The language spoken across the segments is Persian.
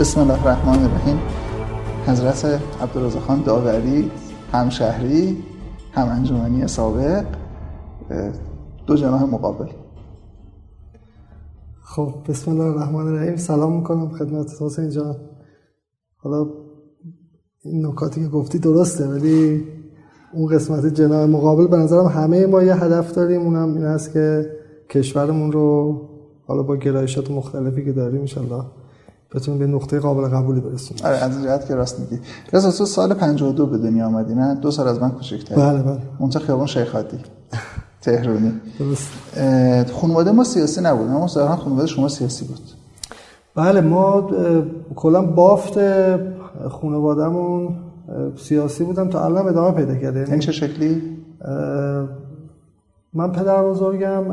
بسم الله الرحمن الرحیم. حضرت عبدالرزاق داوری همشهری هم انجمنی سابق دو جناح مقابل. خب بسم الله الرحمن الرحیم. سلام می‌کنم خدمت حسین جان. حالا این نکاتی که گفتی درسته ولی اون قسمت جناح مقابل به نظرم همه ما یه هدف داریم. اونم این است که کشورمون رو حالا با گرایشات مختلفی که داریم انشالله بتونیم به نقطه قابل قبولی برسونیم. آره از جهت که راست میگی. رضا تو سال 52 به دنیا آمدی نه؟ دو سال از من کوچیک‌تری بله بله. اونجا خیابون شیخ تهرانی. درست. خانواده ما سیاسی نبود اما ظاهرا خانواده شما سیاسی بود. بله ما کلا بافت خانوادهمون سیاسی بودم تا الان ادامه پیدا کرده. این چه شکلی؟ من پدر بزرگم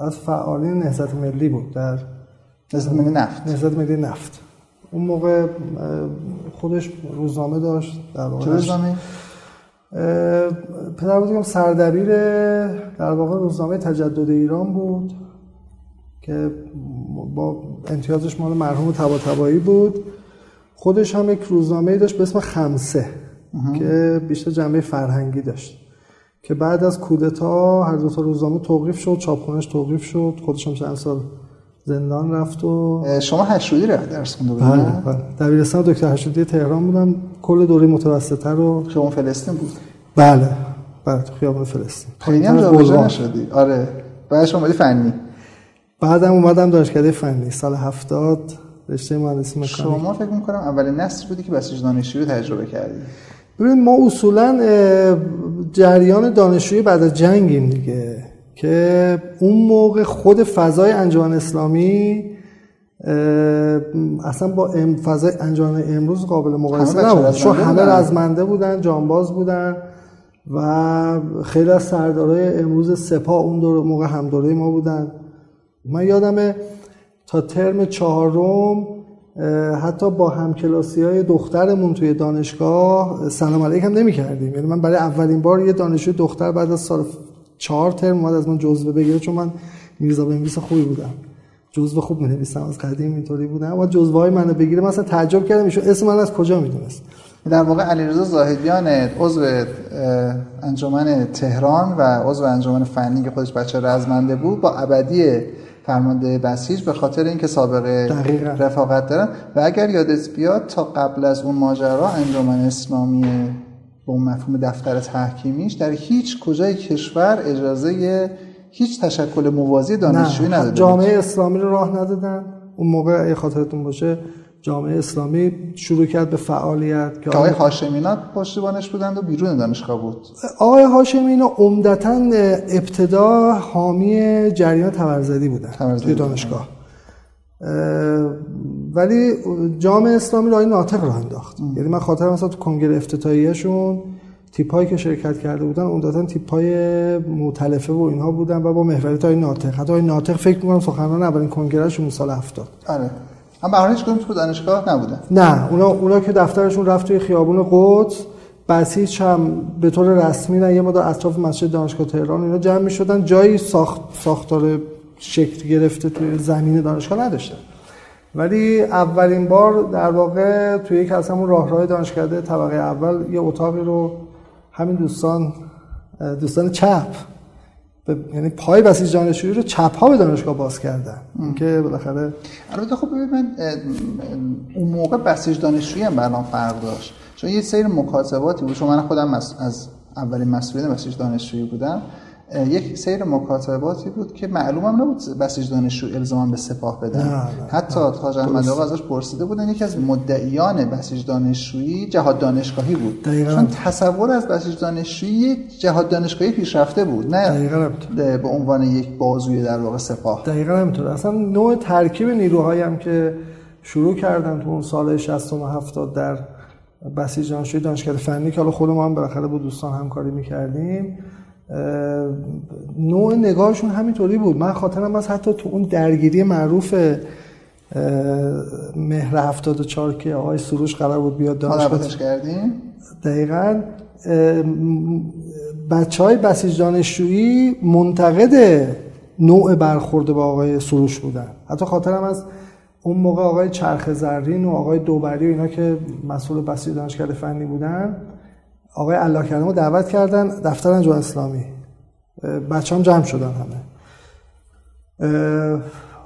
از فعالین نهضت ملی بود. در نسبت ملی نفت. نهضت ملی نفت. اون موقع خودش روزنامه داشت. در واقع روزنامه پدر بزرگم سردبیر در واقع روزنامه تجدد ایران بود که با امتیازش مال مرحوم طباطبایی بود. خودش هم یک روزنامه داشت به اسم خمسه که بیشتر جنبه فرهنگی داشت. که بعد از کودتا هر دو تا روزنامه توقیف شد چاپخونهش توقیف شد. خودش هم چند سال زندان رفت و شما هشتودی رفت درس خونده بله بودی بله. دبیرستان دکتر هشتودی تهران بودم. کل دوره متوسطه رو شما فلسطین بود؟ بله. بله تو خیابان فلسطین. خیلی هم جابجا. نشدی. آره. بعدش اومدی فنی. بعدم اومدم دانشکده فنی. سال هفتاد رشته مهندسی مکانیک. شما فکر می‌کنم اولین نسل بودی که بسیج دانشجویی رو تجربه کردی. ببین ما اصولا جریان دانشجویی بعد از جنگیم دیگه. که اون موقع خود فضای انجمن اسلامی اصلا با ام- فضای انجمن امروز قابل مقایسه نبود. چون رزمنده همه بودن. رزمنده بودن جانباز بودن و خیلی از سردارای امروز سپاه اون دور موقع هم دوره ما بودن. من یادمه تا ترم چهارم حتی با همکلاسی های دخترمون توی دانشگاه سلام علیکم نمی کردیم یعنی من برای اولین بار یه دانشجوی دختر بعد از سال چهار ترم اومد از من جزوه بگیره چون من میرزا بنویس خوبی بودم. جزوه خوب می نویسم از قدیم اینطوری بودم. و جزوه های منو بگیره. مثلا تعجب کردم ایشون اسم من از کجا می‌دونست. در واقع علیرضا زاهدیان عضو انجمن تهران و عضو انجمن فنی که خودش بچه رزمنده بود با ابدی فرمانده بسیج به خاطر اینکه سابقه دقیقاً. رفاقت دارن. و اگر یادت بیاد تا قبل از اون ماجرا انجمن اسلامی به اون مفهوم دفتر تحکیمیش در هیچ کجای کشور اجازه هیچ تشکل موازی دانشجویی نداده. جامعه اسلامی رو راه ندادن اون موقع اگه خاطرتون باشه جامعه اسلامی شروع کرد به فعالیت که آقای هاشمینا پشتیبانش بودند و بیرون دانشگاه بود آقای هاشمی اینا عمدتا ابتدا حامی جریان تبرزدی بودن توی. دانشگاه اه، ولی جامعه اسلامی رو آقای ناطق راه انداخت. یعنی من خاطرم مثلا تو کنگره افتتاحیه‌شون تیپایی که شرکت کرده بودن عمدتا تیپای مؤتلفه و اینها بودن و با محوریت های ناطق. حتی آقای ناطق فکر می‌کنم سخنران اولین کنگرهشون سال 70 آره. هم به هر حال هیچ کدوم تو دانشگاه نبودن. نه اونا اونا که دفترشون رفت توی خیابون قدس بسیج هم به طور رسمی نه یه مدار اطراف مسجد دانشگاه تهران اینا جمع می شدن جایی ساخت ساختار شکل گرفته توی زمین دانشگاه نداشتن. ولی اولین بار در واقع توی یک از همون راهراه دانشکده طبقه اول یه اتاقی رو همین دوستان دوستان چپ به- یعنی پای بسیج دانشجویی رو چپ ها به دانشگاه باز کردن. که بالاخره البته خب ببین من اون موقع بسیج دانشجویی هم برام فرق داشت. چون یه سری مکاتباتی بود. چون من خودم از, از اولین مسئولین بسیج دانشجویی بودم. یک سیر مکاتباتی بود که معلومم نبود بسیج دانشجو الزاما به سپاه بدن. نه، نه، حتی تاج احمد آقا ازش پرسیده بودن یکی از مدعیان بسیج دانشجویی جهاد دانشگاهی بود. دقیقاً. چون تصور از بسیج دانشجویی جهاد دانشگاهی پیشرفته بود نه دقیقاً. به عنوان یک بازوی در واقع سپاه. دقیقا همینطور. اصلا نوع ترکیب نیروهایی هم که شروع کردن تو اون سال 69 70 در بسیج دانشجوی دانشکده فنی که حالا خود ما هم بالاخره با دوستان همکاری می‌کردیم نوع نگاهشون همینطوری بود. من خاطرم از حتی تو اون درگیری معروف مهر 74 که آقای سروش قرار بود بیاد دانشگاه. کردیم دقیقا. بچه های بسیج دانشجویی منتقد نوع برخورد با آقای سروش بودن. حتی خاطرم از اون موقع آقای چرخ زرین و آقای دوبری و اینا که مسئول بسیج دانشکده فنی بودن آقای الله کردم رو دعوت کردن دفتر انجمن اسلامی. بچه هم جمع شدن همه.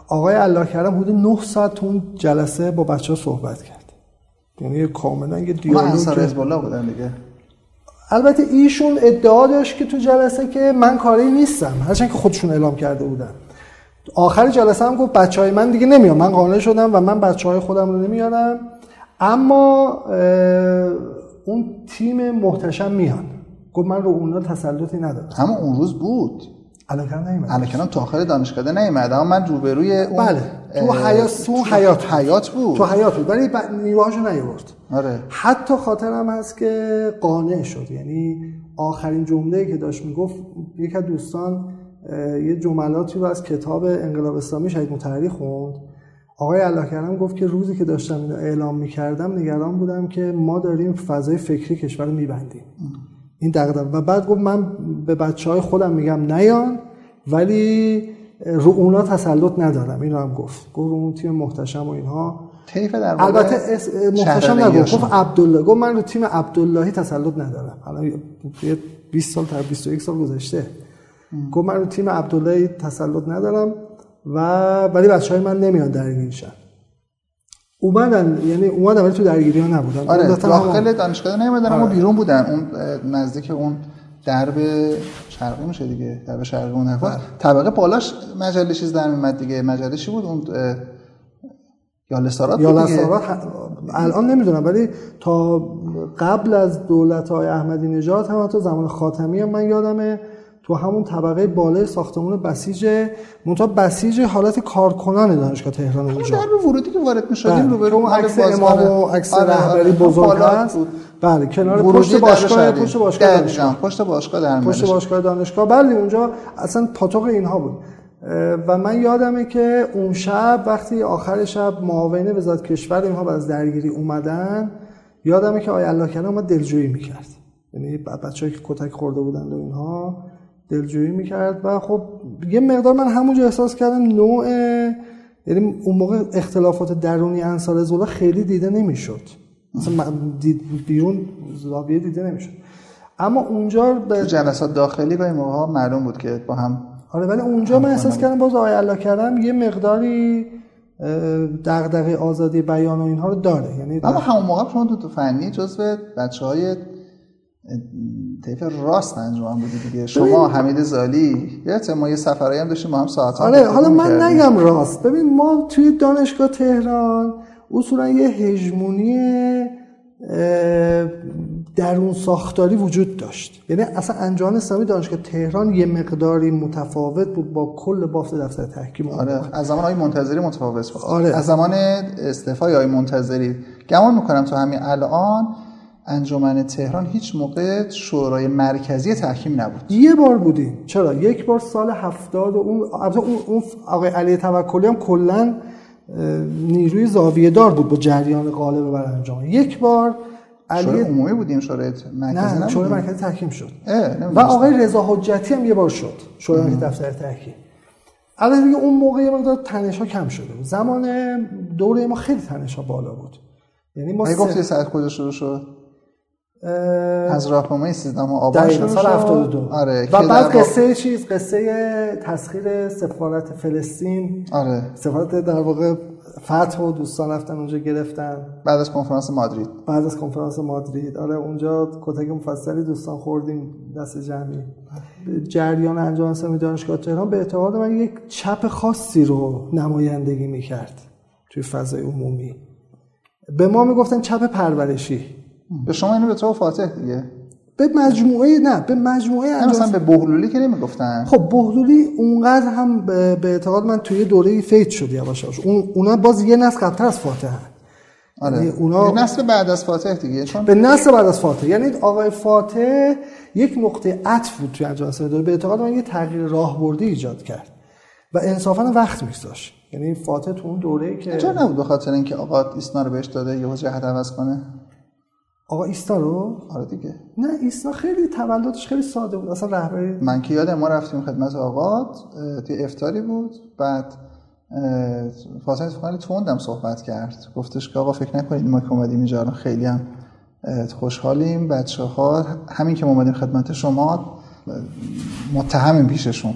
آقای الله کردم حدود 9 ساعت تو اون جلسه با بچه ها صحبت کرد. یعنی کاملا یه دیالوگ انصار حزب الله بودن دیگه. البته ایشون ادعا داشت که تو جلسه که من کاری نیستم. هرچند که خودشون اعلام کرده بودن. آخر جلسه هم گفت بچه های من دیگه نمیام من قانع شدم و من بچه های خودم رو نمیارم. اما اون تیم محتشم میان گفت من رو اونا تسلطی ندارم. همون اون روز بود. الان نیومد. الان تو آخر دانشکده نیومد. اما من روبروی اون بله. تو حیات تو حیات حیات بود. تو حیات بود. ولی نیروهاشو نیورد آره. حتی خاطرم هست که قانع شد. یعنی آخرین جمله‌ای که داشت می‌گفت یک از دوستان یه جملاتی رو از کتاب انقلاب اسلامی شاید متحری خوند. آقای الله کرم گفت که روزی که داشتم اینو اعلام می‌کردم نگران بودم که ما داریم فضای فکری کشور رو میبندیم. این دقیقا. و بعد گفت من به بچه های خودم میگم نیان ولی رو اونا تسلط ندارم. اینو هم گفت. گفت اون تیم محتشم و اینها. طیف در البته محتشم نگفت. گفت عبدالله. گفت من رو تیم عبداللهی تسلط ندارم. الان 20 سال تا 21 سال گذشته. گفت من رو تیم عبدالله تسلط ندارم. و ولی بچه های من نمیان درگیرشن اومدن یعنی اومدن ولی تو درگیری ها نبودن. آره داخل دانشگاه نمیدن اما آره. بیرون بودن. اون نزدیک اون درب شرقی میشه دیگه درب شرقی اون بله. طبقه بالاش مجله چیز در میمد دیگه. مجله چی بود اون یالسارات یالسارات الان نمی‌دونم ولی تا قبل از دولت های احمدی نژاد هم تا زمان خاتمی هم من یادمه تو همون طبقه بالای ساختمون بسیج منتها بسیج حالت کارکنان دانشگاه تهران اونجا. در ورودی که وارد می‌شدیم رو اون عکس امام و عکس آره رهبری آره بزرگ هست. بله کنار پشت باشگاه پشت باشگاه دانشگاه. پشت باشگاه در پشت باشگاه دانشگاه. بله اونجا اصلا پاتوق اینها بود. و من یادمه که اون شب وقتی آخر شب معاون وزارت کشور اینها از درگیری اومدن یادمه که آی الله کنه ما دلجویی می‌کرد. یعنی بچه‌ای که کتک خورده بودند و اینها دلجویی می‌کرد و خب یه مقدار من همونجا احساس کردم نوع یعنی اون موقع اختلافات درونی انصار زولا خیلی دیده نمی‌شد. مثلا بیرون زاویه دیده نمی‌شد. اما اونجا به جلسات داخلی با این موقع معلوم بود که با هم آره ولی اونجا من احساس کردم باز آیه الله کردم یه مقداری دغدغه آزادی بیان و اینها رو داره. یعنی اما همون موقع شما تو فنی جزو بچه های طیف راست انجام بودی دیگه. شما حمید زالی یادت ما یه سفرایی هم داشتیم ما هم ساعت آره حالا من نگم راست. ببین ما توی دانشگاه تهران اصولا یه هژمونی درون ساختاری وجود داشت. یعنی اصلا انجام اسلامی دانشگاه تهران یه مقداری متفاوت بود با کل بافت دفتر تحکیم آره از زمان های منتظری متفاوت بود. آره. از زمان استعفای های منتظری. گمان می‌کنم تو همین الان انجمن تهران هیچ موقع شورای مرکزی تحکیم نبود. یه بار بودیم چرا؟ یک بار سال هفتاد و اون اون آقای علی توکلی هم کلا نیروی زاویه دار بود با جریان قالب بر انجام یک بار علی شورای عمومی بودیم شورای مرکزی نه شورای مرکزی تحکیم شد. و آقای رضا حجتی هم یه بار شد شورای دفتر تحکیم. البته دیگه اون موقع یه مقدار تنش ها کم شده بود. زمان دوره ما خیلی تنش ها بالا بود. یعنی ما گفتی ساعت کجا شروع شد؟ از راهنمای 13 آبان شروع سال 72 آره و بعد قصه چیز؟ قصه تسخیر سفارت فلسطین. آره. سفارت در واقع فتح و دوستان رفتن اونجا گرفتن. بعد از کنفرانس مادرید. بعد از کنفرانس مادرید. آره اونجا کتک مفصلی دوستان خوردیم دست جمعی. جریان انجام اسلامی دانشگاه تهران به اعتقاد من یک چپ خاصی رو نمایندگی می‌کرد توی فضای عمومی. به ما می‌گفتن چپ پرورشی. به شما اینو به تو فاتح دیگه. به مجموعه نه به مجموعه انجام مثلا به بهلولی که نمی‌گفتن. خب بهلولی اونقدر هم به اعتقاد من توی دوره فیت شد یواشاش اون اونا باز یه نسل قبلتر از فاتح آره. یعنی اونا نسل بعد از فاتح دیگه چون به نسل بعد از فاتح. یعنی آقای فاتح یک نقطه عطف بود توی انجام دوره به اعتقاد من یه تغییر راهبردی ایجاد کرد و انصافا وقت می‌گذاشت. یعنی فاتح تو اون دوره‌ای که چرا نبود به خاطر اینکه آقا ایسنا رو بهش داده یه جهت عوض کنه؟ آقا ایستا رو؟ آره دیگه. نه ایستا خیلی تولدش خیلی ساده بود. اصلا رهبری من که یادم ما رفتیم خدمت آقا توی افتاری بود. بعد فاطمه اتفاقا توندم صحبت کرد. گفتش که آقا فکر نکنید ما که اومدیم اینجا خیلی هم خوشحالیم. بچه ها همین که ما اومدیم خدمت شما متهمیم پیششون.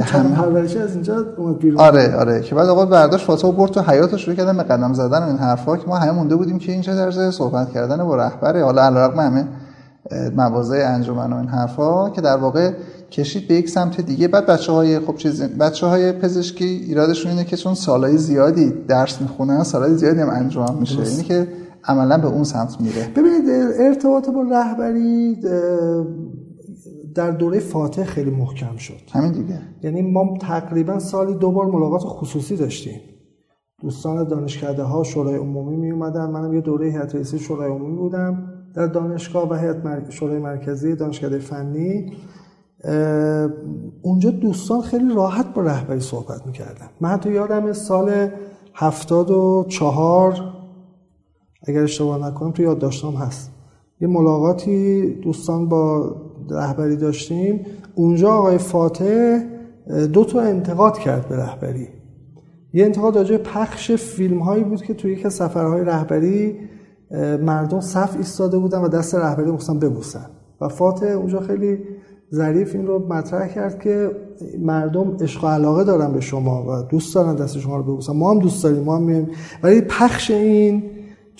هم پرورشی از اینجا اومد بیرون. آره آره که بعد آقا برداشت فاطمه برد تو حیاتش رو کردن به قدم زدن این حرفا که ما همه مونده بودیم که این چه طرز صحبت کردن با رهبره حالا علیرغم همه مواضع انجمن و این حرفا که در واقع کشید به یک سمت دیگه. بعد بچه های خب چیز بچه های پزشکی ایرادشون اینه که چون سالهای زیادی درس می‌خونن سالهای زیادی هم انجام میشه. اینی که عملا به اون سمت میره. ببینید ارتباط با رهبری در دوره فاتح خیلی محکم شد. همین دیگه. یعنی ما تقریبا سالی دو بار ملاقات خصوصی داشتیم. دوستان دانشکده ها شورای عمومی می اومدن منم یه دوره هیئت رئیسه شورای عمومی بودم. در دانشگاه و هیئت شورای مرکزی دانشکده فنی اونجا دوستان خیلی راحت با رهبری صحبت می‌کردن. من حتی یادم سال هفتاد و چهار اگر اشتباه نکنم تو یادداشتام هست. یه ملاقاتی دوستان با رهبری داشتیم. اونجا آقای فاتح دو تا انتقاد کرد به رهبری. یه انتقاد راجع پخش فیلم هایی بود که توی یک سفرهای رهبری مردم صف ایستاده بودن و دست رهبری مخصوصا ببوسن. و فاتح اونجا خیلی ظریف این رو مطرح کرد که مردم عشق و علاقه دارن به شما و دوست دارن دست شما رو ببوسن. ما هم دوست داریم ما هم ولی پخش این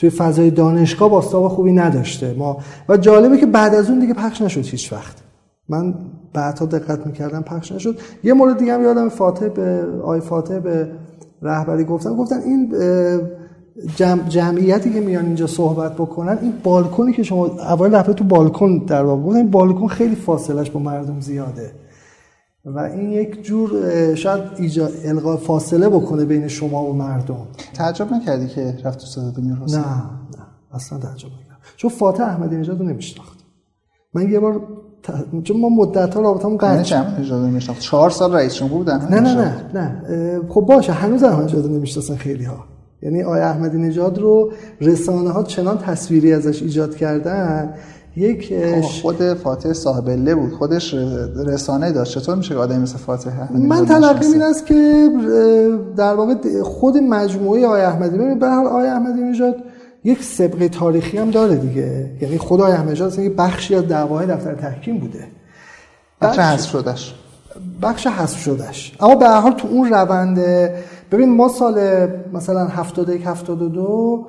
توی فضای دانشگاه باستاب خوبی نداشته. ما و جالبه که بعد از اون دیگه پخش نشد هیچ وقت. من بعدها دقت می‌کردم پخش نشد. یه مورد دیگه هم یادم فاتح به آی فاتح به رهبری گفتن. گفتن این جمع جمعیتی که میان اینجا صحبت بکنن این بالکنی که شما اول دفعه تو بالکن در واقع این بالکن خیلی فاصلش با مردم زیاده. و این یک جور شاید ایجا القا فاصله بکنه بین شما و مردم. تعجب نکردی که رفت تو صدا نه نه. اصلا تعجب نکردم. چون فاتح احمدی نژاد رو نمیشناخت من یه بار چون ما مدت ها رابطمون قطع شد. نژاد نمیشناخت چهار سال رئیس جمهور بودن؟ نه نه نه نه. خب باشه هنوز احمدی نژاد نمی‌شناسن خیلی ها یعنی آیا احمدی نژاد رو رسانه ها چنان تصویری ازش ایجاد کردن یک خود فاتح صاحب بود. خودش رسانه داشت. چطور میشه که آدمی مثل فاتح من تلقی این است که در واقع خود مجموعه آقای احمدی ببینید به هر آقای احمدی نژاد یک سابقه تاریخی هم داره دیگه. یعنی خود آقای احمدی نژاد یک بخشی از دعوای دفتر تحکیم بوده. بخش حذف شدش بخش حذف شدش اما به هر حال تو اون روند ببین ما سال مثلا 71 72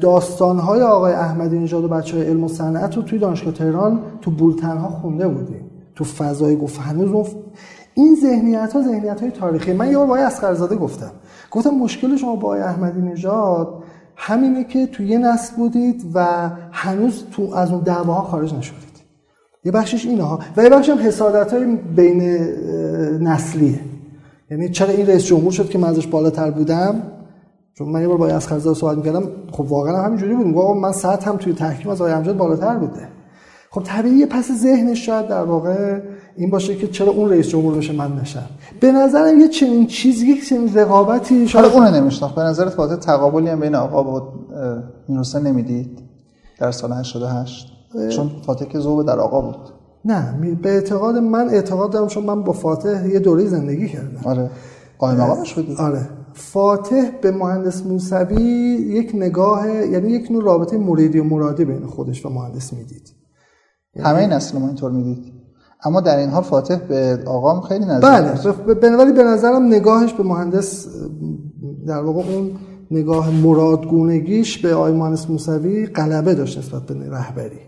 داستانهای آقای احمدی نژاد و بچه های علم و صنعت رو توی دانشگاه تهران تو بولتنها خونده بودیم. تو فضای گفت هنوز این ذهنیت ها ذهنیت های تاریخی. من یه بار با اسقرزاده گفتم. گفتم مشکل شما با آقای احمدی نژاد همینه که تو یه نسل بودید و هنوز تو از اون دعواها خارج نشدید. یه بخشش اینه و یه بخشش هم حسادت های بین نسلیه. یعنی چرا این رئیس جمهور شد که من ازش بالاتر بودم؟ چون من یه بار با اسخرزاده صحبت می‌کردم خب واقعا همینجوری بود. میگم من ساعت هم توی تحکیم از آقای امجاد بالاتر بوده. خب طبیعیه پس ذهنش شاید در واقع این باشه که چرا اون رئیس جمهور بشه من نشم. به نظرم یه چنین چیزی یک چنین رقابتی شاید اون نمیشناخت. به نظرت فاطمه تقابلی هم بین آقا با میرحسین نمی‌دید در سال 88 چون فاتح که ذوب در آقا بود. نه به اعتقاد من اعتقاد دارم چون من با فاتح یه دوره زندگی کردم. آره. قائم مقامش بودی آره. فاتح به مهندس موسوی یک نگاه یعنی یک نوع رابطه مریدی و مرادی بین خودش و مهندس می‌دید. یعنی همه نسل ما اینطور می‌دید. اما در این حال فاتح به آقام خیلی نزدیک بله بنابراین به نظرم نگاهش به مهندس در واقع اون نگاه مرادگونگیش به آقای مهندس موسوی غلبه داشت نسبت به رهبری.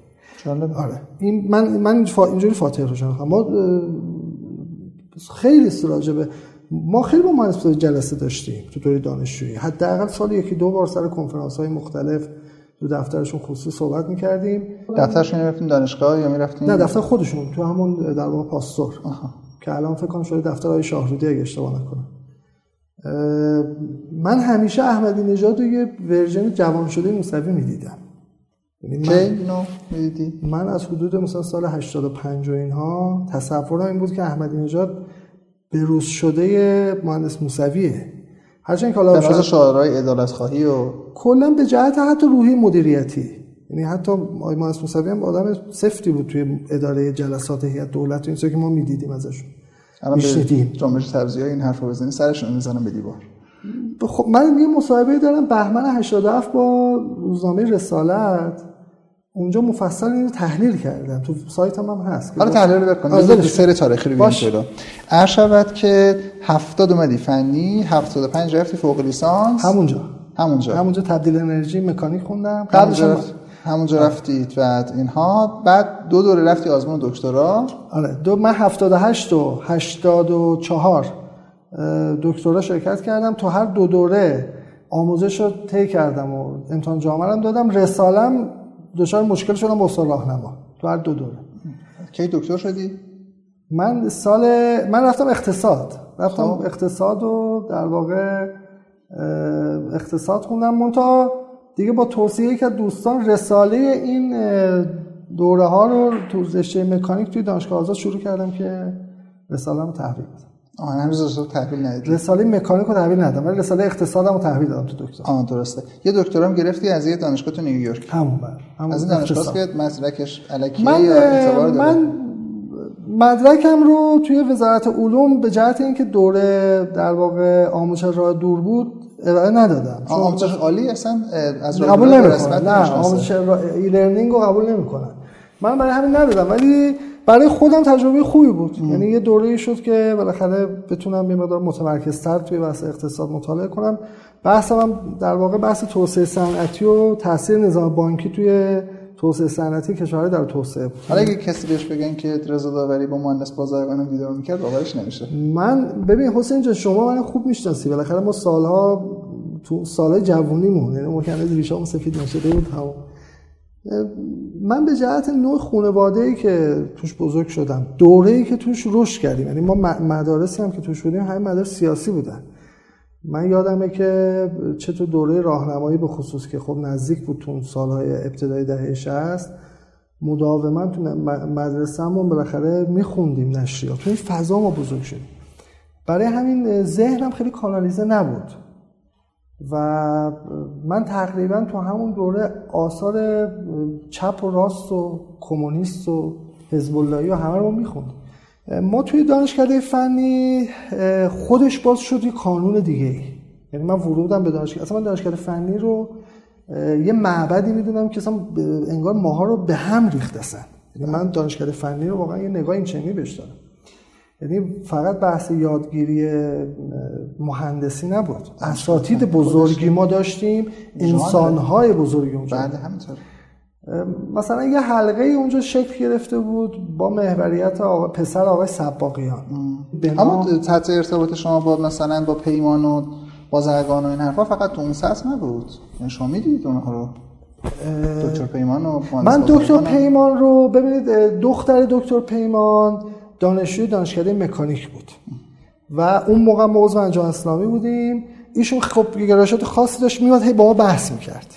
آره. این من من اینجوری فاتح رو شناختم. ما خیلی به ما خیلی با مهندس جلسه داشتیم تو دوره دانشجویی. حداقل سال یکی دو بار سر کنفرانس های مختلف تو دفترشون خصوصی صحبت می‌کردیم. دفترشون می‌رفتیم دانشگاه یا می‌رفتیم؟ نه دفتر خودشون تو همون در واقع پاستور که الان فکر کنم شده دفتر های شاهرودی اگه اشتباه نکنم. من همیشه احمدی نژاد رو یه ورژن جوان شده موسوی می‌دیدم. یعنی من, اینو می‌دیدی؟ من از حدود مثلا سال 85 و اینها تصورم این بود که احمدی نژاد روز شده مهندس موسویه. هرچند که حالا شاید شعارهای عدالت خواهی و کلا به جهت حتی روحی مدیریتی. یعنی حتی آقای مهندس موسوی هم آدم سفتی بود توی اداره جلسات هیئت دولت و این که ما می‌دیدیم ازشون. میشنیدیم. جنبش سبزی این حرفو بزنی سرشون می‌زنم به دیوار. خب من یه مصاحبه دارم بهمن 87 با روزنامه رسالت. اونجا مفصل اینو تحلیل کردم. تو سایت هم, هم هست. حالا تحلیل بکنیم. بذار سر تاریخی رو ببینیم جلو. شود که 70 اومدی فنی 75 رفتی فوق لیسانس. همونجا. همونجا. همونجا تبدیل انرژی مکانیک خوندم. قبلش همونجا رفتید بعد اینها. بعد دو دوره رفتی آزمون دکترا. آره دو من 78 و 84 دکترا شرکت کردم. تو هر دو دوره آموزش رو طی کردم و امتحان جامعه هم دادم. رسالم دچار مشکل شدم با استاد راهنما. تو هر دو دوره. کی دکتر شدی؟ من سال من رفتم اقتصاد. رفتم خب. اقتصاد و در واقع اقتصاد خوندم. مونتا دیگه با توصیه که دوستان رساله این دوره ها رو تو رشته مکانیک توی دانشگاه آزاد شروع کردم که تحویل بدم. آه هنوز رساله تحویل ندادی رساله مکانیک رو تحویل ندادم ولی رساله اقتصادم رو تحویل دادم تو دکتر. آه درسته. یه دکترام گرفتی از یه دانشگاه تو نیویورک. همون همون از این دانشگاه که مسلکش الکیه من یا من مدرکم رو توی وزارت علوم به جهت اینکه دوره در واقع آموزش راه دور بود ارائه ندادم. آموزش عالی اصلا از قبول نمی‌کنن نه آموزش ای لرنینگ رو قبول نمی‌کنن. من برای همین ندادم ولی برای خودم تجربه خوبی بود. ام. یعنی یه دوره شد که بالاخره بتونم یه مقدار متمرکزتر توی بحث اقتصاد مطالعه کنم. بحثم هم در واقع بحث توسعه صنعتی و تاثیر نظام بانکی توی توسعه صنعتی کشورهای در توسعه. حالا اگه کسی بهش بگن که رضا داوری با مهندس بازرگان دیدار می‌کرد باورش نمیشه. من ببین حسین جان شما من خوب می‌شناسی. بالاخره ما سالها تو سالهای جوونیمون یعنی ما کنه ریشامون سفید نشده بود من به جهت نوع خانواده ای که توش بزرگ شدم دوره ای که توش رشد کردیم. یعنی ما مدارسی هم که توش بودیم همین مدارس سیاسی بودن. من یادمه که چطور دوره راهنمایی به خصوص که خب نزدیک بود تو سالهای ابتدای دهه 60 مداوما تو مدرسه‌مون بالاخره میخوندیم نشریات. تو این فضا ما بزرگ شدیم. برای همین ذهنم خیلی کانالیزه نبود. و من تقریبا تو همون دوره آثار چپ و راست و کمونیست و حزب و همه رو میخوندیم ما توی دانشکده فنی خودش باز شد یه کانون دیگه یعنی من ورودم به دانشکده. اصلا من دانشکده فنی رو یه معبدی می‌دونم که اصلا انگار ماها رو به هم ریخته یعنی من دانشکده فنی رو واقعا یه نگاه این چنینی بهش دارم. یعنی فقط بحث یادگیری مهندسی نبود. اساتید بزرگی ما داشتیم انسانهای بزرگی اونجا. بعد همینطور. مثلا یه حلقه اونجا شکل گرفته بود با محوریت آقا پسر آقای سباقیان. اما تحت ارتباط شما با مثلا با پیمان و بازرگان و این حرفا فقط تو اون سطح نبود. یعنی شما می‌دید اونها رو؟ دکتر پیمان و من دکتر پیمان رو ببینید دختر دکتر پیمان دانشجوی دانشکده مکانیک بود. و اون موقع موضوع انجام اسلامی بودیم. ایشون خب گرایشات خاصی داشت میاد هی با ما بحث می‌کرد.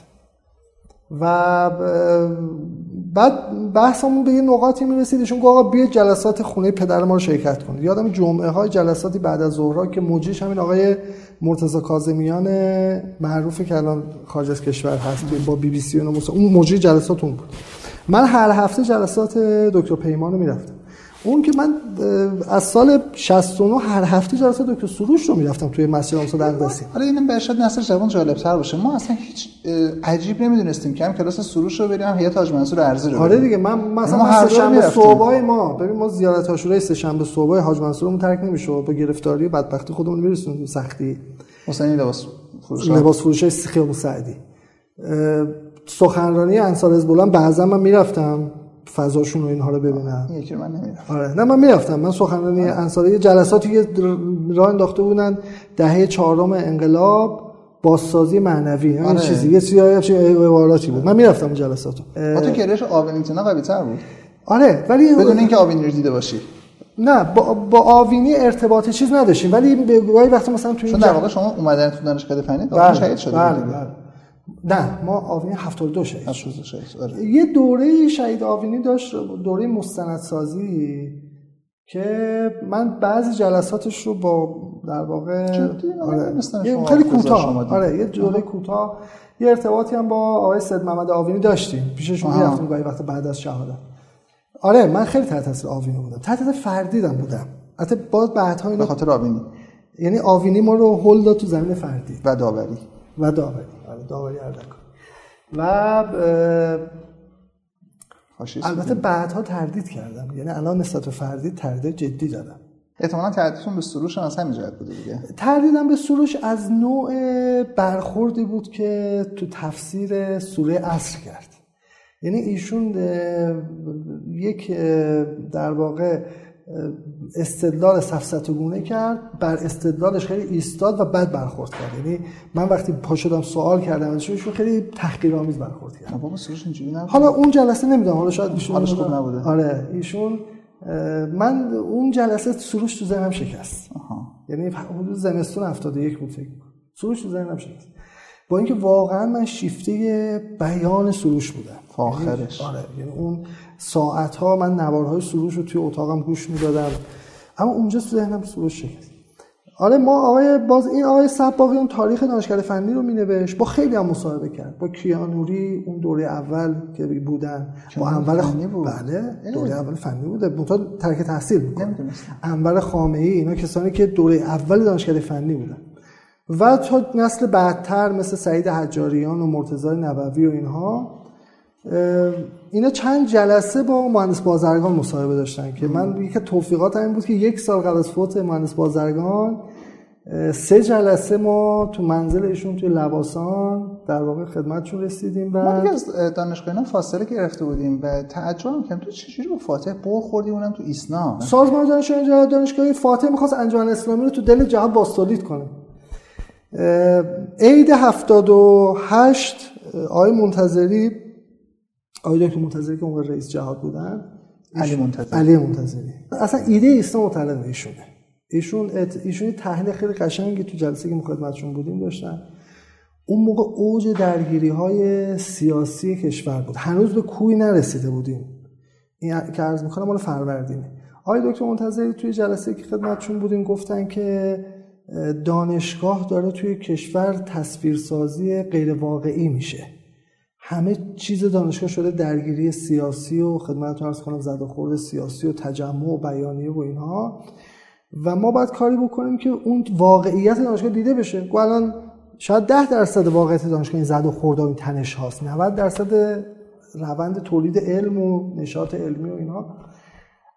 و بعد بحثمون به یه نقاطی می‌رسید. ایشون گفت آقا بیا جلسات خونه پدر ما رو شرکت کنید. یادم جمعه های جلساتی بعد از ظهرها که مجریش همین آقای مرتضی کاظمیان معروفه که الان خارج از کشور هست با بی بی سی اون مجری جلسات اون بود. من هر هفته جلسات دکتر پیمان رو می‌رفتم. اون که من از سال 69 هر هفته جلسه دکتر سروش رو می‌رفتم توی مسجد آموزش اقدسی آره اینم به شاید نسل جوان جالب تر باشه. ما اصلا هیچ عجیب نمی‌دونستیم که هم کلاس سروش رو بریم هیئت حاج منصور ارزی رو آره دیگه من مثلا ما هر شنبه صبحای ما ببین ما زیارت عاشورای سه شنبه صبح حاج منصورمون ترک نمیشه با گرفتاری و بدبختی خودمون میرسونیم سختی. حسینی لباس فروش لباس فروش خیابون سعدی. سخنرانی انصار حزب الله بعضا من می‌رفتم. فضاشون و اینها رو ببینم یکی من نمی‌رفتم آره. نه من می‌رفتم. من سخنرانی انصاری جلساتی یه راه انداخته بودن دهه چهارم انقلاب بازسازی معنوی آره. چیزی. یه چیزی عباراتی بود. من می‌رفتم اون جلساتو. تو گرایش آوینیتنا قوی تر بود. آره ولی بدون اینکه آوینی رو دیده باشی. نه با, با آوینی ارتباط چیز نداشتیم. ولی به وقتی مثلا تو این در واقع شما اومدن تو دانشگاه فنی بله. شهید شده بله بله. نه ما آوینی 72 شهید. 72 شهید آره. یه دوره شهید آوینی داشت دوره مستندسازی که من بعضی جلساتش رو با در واقع آره. یه خیلی کوتاه. آره یه دوره کوتاه. یه ارتباطی هم با آقای سید محمد آوینی داشتیم. پیششون می‌رفتیم گاهی وقت بعد از شهادت. آره من خیلی تحت تاثیر آوینی بودم. تحت تاثیر فردیدم بودم. البته باز بعدها به اینو خاطر آبینی یعنی آوینی ما رو هل داد تو زمین فردی. و داوری. و داوری. آره داوری اردکان و البته بعدها تردید کردم. یعنی الان نسبت به فردی تردید جدی دادم احتمالاً تردیدتون به سروش هم از همین جهت بوده دیگه. تردیدم به سروش از نوع برخوردی بود که تو تفسیر سوره اصر کرد. یعنی ایشون یک در واقع استدلال سفسطگونه کرد بر استدلالش خیلی ایستاد و بد برخورد کرد یعنی من وقتی پا شدم سوال کردم ایشون خیلی تحقیرآمیز برخورد کرد بابا سروش اینجوری نبود حالا اون جلسه نمی‌دونم حالا شاید ایشون حالش خوب نبوده. آره ایشون من اون جلسه سروش تو ذهنم شکست آها. یعنی حدود زمستون 71 بود فکر کنم. سروش تو ذهنم شکست با اینکه واقعا من شیفته بیان سروش بودم. فاخرش. یعنی- آره یعنی اون ساعت ها من نوارهای سروش رو توی اتاقم گوش می‌دادم. اما اونجا ذهنم سروش شکست. آره ما آقای باز این آقای سباقی اون تاریخ دانشکده فنی رو مینوشت. با خیلی هم مصاحبه کرد. با کیانوری اون دوره اول که بودن. با انور فنی بود؟ بله. دوره اول فنی بوده. منتها ترک تحصیل نمی‌دونستم. انور خامعی اینا کسانی که دوره اول دانشکده فنی بودن. و تا نسل بعدتر مثل سعید حجاریان و مرتضی نبوی و اینها اینا چند جلسه با مهندس بازرگان مصاحبه داشتن که من از توفیقات این بود که یک سال قبل از فوت مهندس بازرگان سه جلسه ما تو منزل ایشون توی لباسان در واقع خدمتشون رسیدیم ما و دیگه از دانشگاه اینا فاصله گرفته بودیم و تعجب کردم تو چجوری با فاتح بر خوردی؟ اونم تو ایسنا سازمان جهاد دانشگاهی فاتح می‌خواست انجمن اسلامی رو تو دل جهاد باستولید کنه. عید 78 اه، آقای منتظری آقای دکتر منتظری که اون رئیس جهاد بودن علی منتظری. علی منتظری. اصلا ایده ایسنا متعلق ایشونه. ایشون ات... ایشون تحلیل خیلی قشنگی تو جلسه که مخدمتشون بودیم داشتن. اون موقع اوج درگیری های سیاسی کشور بود. هنوز به کوی نرسیده بودیم. این که عرض می‌کنم مال فروردینه. آقای دکتر منتظری توی جلسه که خدمتشون بودیم گفتن که دانشگاه داره توی کشور تصویرسازی غیر واقعی میشه. همه چیز دانشگاه شده درگیری سیاسی و خدمتتون ارز کنم خورد سیاسی و تجمع و بیانیه و اینها. و ما باید کاری بکنیم که اون واقعیت دانشگاه دیده بشه. گو الان شاید ده درصد واقعیت دانشگاه این زد و خورد و این تنش هاست. 90 درصد روند تولید علم و نشاط علمی و اینها.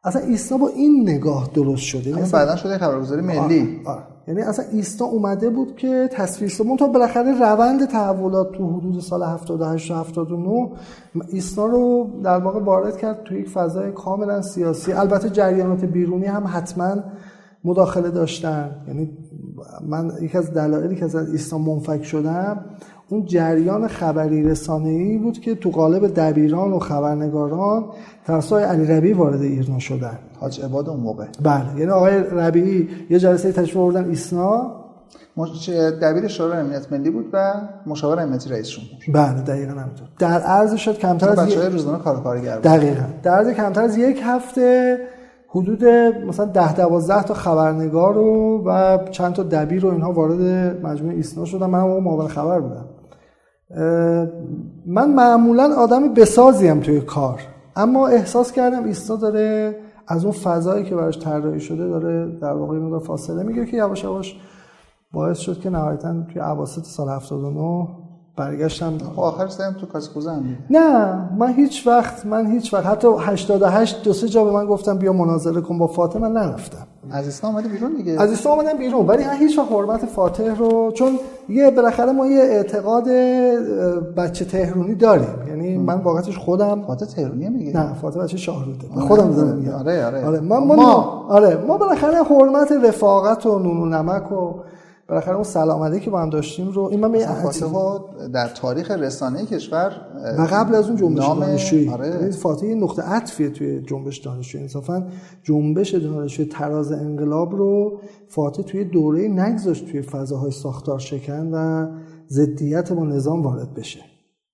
اصلا ایسنا با این نگاه درست شده. یعنی بعدا شده خبرگزاری ملی. آره. یعنی اصلا ایستا اومده بود که تصویر سازی تا بالاخره روند تحولات تو حدود سال 78 و 79 ایسنا رو در واقع وارد کرد تو یک فضای کاملا سیاسی. البته جریانات بیرونی هم حتما مداخله داشتن. یعنی من یک از دلایلی که از ایسنا منفک شدم اون جریان خبری رسانه‌ای بود که تو قالب دبیران و خبرنگاران توسط علی ربیعی وارد ایران شدن. حاج عباد اون موقع. بله. یعنی آقای ربیعی یه جلسه تشریف آوردن ایسنا. دبیر شورای امنیت ملی بود و مشاور امنیتی رئیس جمهور. بله دقیقا همینطور. در عرض شد کمتر از بچه یک های روزنامه کار کارگر دقیقا. در عرض کمتر از یک هفته حدود مثلا ده دوازده تا خبرنگار رو و چند تا دبیر رو اینها وارد مجموعه ایسنا شدن. من هم اون معاون خبر بودم. من معمولا آدم بسازیم توی کار اما احساس کردم ایسنا داره از اون فضایی که براش طراحی شده داره در واقع مقدار فاصله می‌گیره که یواش یواش باعث شد که نهایتا توی اواسط سال 79 برگشتم. آخر سرم تو کاسکوزه هم. نه من هیچ وقت من هیچ وقت حتی 88 دو سه جا به من گفتم بیا مناظره کن با فاتح من نرفتم. از ایسنا اومدی بیرون دیگه. از ایستا آمدم بیرون ولی من هیچ وقت حرمت فاتح رو چون یه بالاخره ما یه اعتقاد بچه تهرونی داریم. یعنی من واقعتش خودم فاتح تهرونیه میگه. نه فاتح بچه شاهروده من خودم دارم میگم آره، آره. آره ما, ما, ما. آره ما بالاخره حرمت رفاقت و نون و نمک و بالاخره اون سلام علیکی که با هم داشتیم رو این من به یه فاتح ها در تاریخ رسانه کشور و قبل از اون جنبش نام- دانشجویی. آره. یعنی فاتح یه نقطه عطفیه توی جنبش دانشجویی. انصافا جنبش دانشجوی تراز انقلاب رو فاتح توی دوره نگذاشت توی فضاهای ساختار شکن و ضدیت با نظام وارد بشه.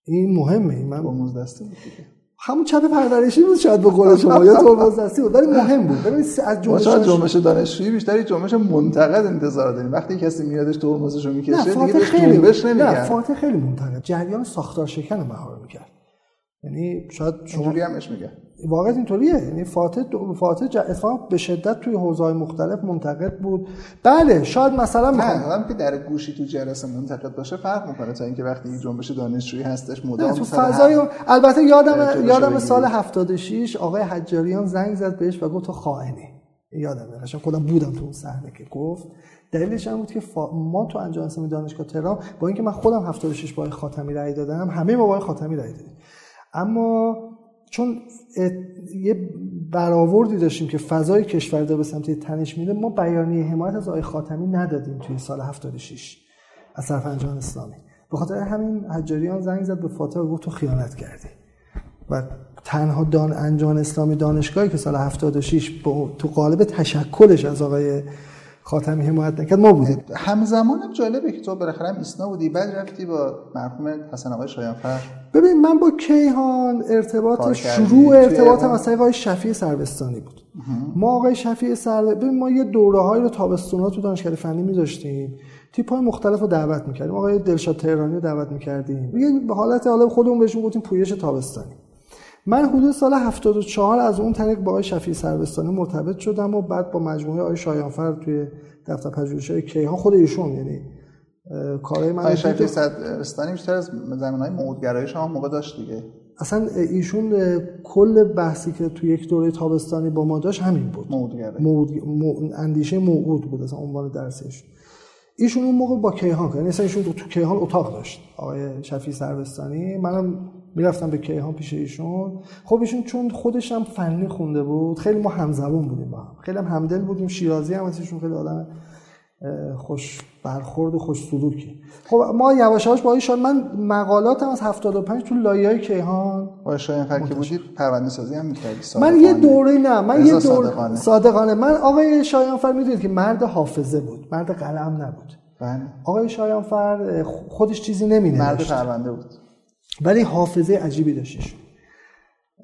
این مهمه. این من با دیگه. همون چپ پرورشی بود شاید به قول شما. یا ترمز دستی بود. ولی مهم بود. ببینید از جنبش شاید جنبش دانشجویی بیشتر یه جنبش منتقد انتظار داریم. وقتی کسی میادش ترمزش رو می‌کشه دیگه بهش خیلی جنبش نه فاتح خیلی منتقد. جریان ساختار شکن رو مهار می‌کرد. یعنی شاید شما همش میگن. واقعا اینطوریه. یعنی فاتح فاتح به شدت توی حوزه‌های مختلف منتقد بود. بله شاید مثلا می‌خوام که در گوشی تو جلسه منتقد باشه فرق می‌کنه تا اینکه وقتی یک جنبش دانشجویی هستش مدام تو فضای البته یادم یادم سال 76 آقای حجاریان زنگ زد بهش و گفت تو خائنی. یادم قشنگ خودم بودم تو اون صحنه که گفت. دلیلش هم بود که ما تو انجام اسلامی دانشگاه تهران با اینکه من خودم 76 با خاتمی رأی دادم همه ما با خاتمی رأی دادیم. اما چون یه برآوردی داشتیم که فضای کشور داره به سمت تنش میده ما بیانیه حمایت از آقای خاتمی ندادیم توی سال 76 از طرف انجام اسلامی. به خاطر همین حجاریان زنگ زد به فاتح و گفت تو خیانت کردی. و تنها دان انجام اسلامی دانشگاهی که سال 76 تو قالب تشکلش از آقای خاتمی حمایت نکرد ما بودیم. همزمان جالبه که تو بالاخره هم ایسنا بودی بعد رفتی با مرحوم حسن آقای شایانفر. ببین من با کیهان ارتباط شروع ارتباط از طریق آقای شفیع سربستانی بود. ما آقای شفیع سر ببین ما یه دوره های رو تابستونا تو دانشکده فنی می‌ذاشتیم. تیپ های مختلف رو دعوت می‌کردیم. آقای دلشاد تهرانی رو دعوت می‌کردیم. یه به حالت حالا خودمون بهشون گفتیم پویش تابستانی. من حدود سال 74 از اون طریق با آقای شفیع سربستانی مرتبط شدم و بعد با مجموعه آقای شایانفر توی دفتر پژوهش‌های کیهان خود ایشون یعنی کارهای من شفیع سربستانی بیشتر از زمینهای موعودگرایی شما موقع داشت دیگه. اصلا ایشون کل بحثی که توی یک دوره تابستانی با ما داشت همین بود. موعود اندیشه موعود بود اصلا عنوان درسش. ایشون اون موقع با کیهان کرد یعنی ایشون تو کیهان اتاق داشت. آقای شفیع سربستانی. منم می‌رفتم به کیهان پیش ایشون. خب ایشون چون خودش هم فنی خونده بود خیلی ما همزبون بودیم با هم. خیلی هم همدل بودیم. شیرازی هم ایشون خیلی آدم خوش برخورد و خوش سلوکی خب ما یواش یواش با ایشان من مقالاتم از 75 تو لایه‌های کیهان با شایان که بودید پرونده سازی هم می‌کردی؟ من یه دوره نه من یه دوره صادقانه. صادقانه. من آقای شایانفر می‌دونید که مرد حافظه بود مرد قلم نبود. بله. آقای شایانفر خودش چیزی نمی‌نوشت. مرد پرونده بود. ولی حافظه عجیبی داشتش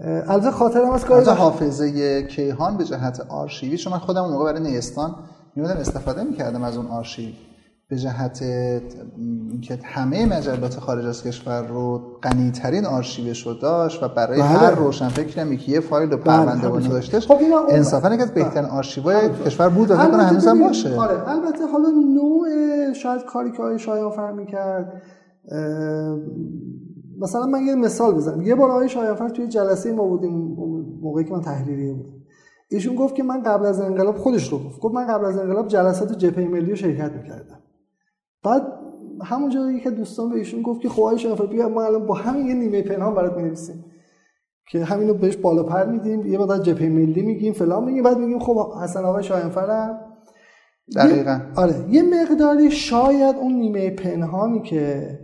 البته خاطرم از کاری حافظه کیهان به جهت آرشیوی چون من خودم اون موقع برای نیستان میمدم استفاده می‌کردم از اون آرشیو. به جهت اینکه همه مجلات خارج از کشور رو غنیترین آرشیوش رو داشت و برای بله. هر روشنفکر که یه فایل رو بله، پرونده بانی داشتش خب انصافا یکی از بهترین آرشیوهای کشور بود و فکر هنوز هم باشه. آره البته حالا نوع شاید کاری که آقای شایان می‌کرد مثلا من یه مثال بزنم. یه بار آقای شایفر توی جلسه ما بودیم موقعی که من تحریریه بودم ایشون گفت که من قبل از انقلاب خودش رو گفت. گفت من قبل از انقلاب جلسات جبهه ملی رو شرکت می‌کردم. بعد همونجا یکی دوستان به ایشون گفت که خب آقای شایفر بیا ما الان با همین یه نیمه پنهان برات می‌نویسیم. که همینو بهش بالا پر میدیم یه بعد جبهه ملی میگیم فلان میگیم بعد میگیم خب حسن آقای شایفر دقیقاً. آره یه مقداری شاید اون نیمه پنهانی که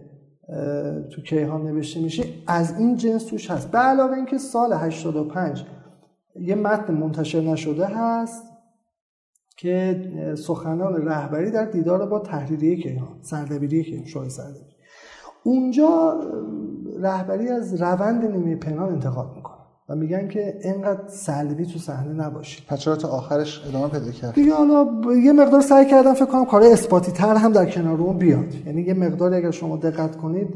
تو کیهان نوشته میشه از این جنس توش هست. به علاوه اینکه سال 85 یه متن منتشر نشده هست. که سخنان رهبری در دیدار با تحریریه کیهان سردبیری کیهان شاه سردبیری. اونجا رهبری از روند نیمه پنهان انتقاد می‌کنه و میگن که اینقدر سلبی تو صحنه نباشید. پس تا آخرش ادامه پیدا کرد؟ دیگه حالا یه مقدار سعی کردم فکر کنم کار اثباتی تر هم در کنار اون بیاد. یعنی یه مقدار اگر شما دقت کنید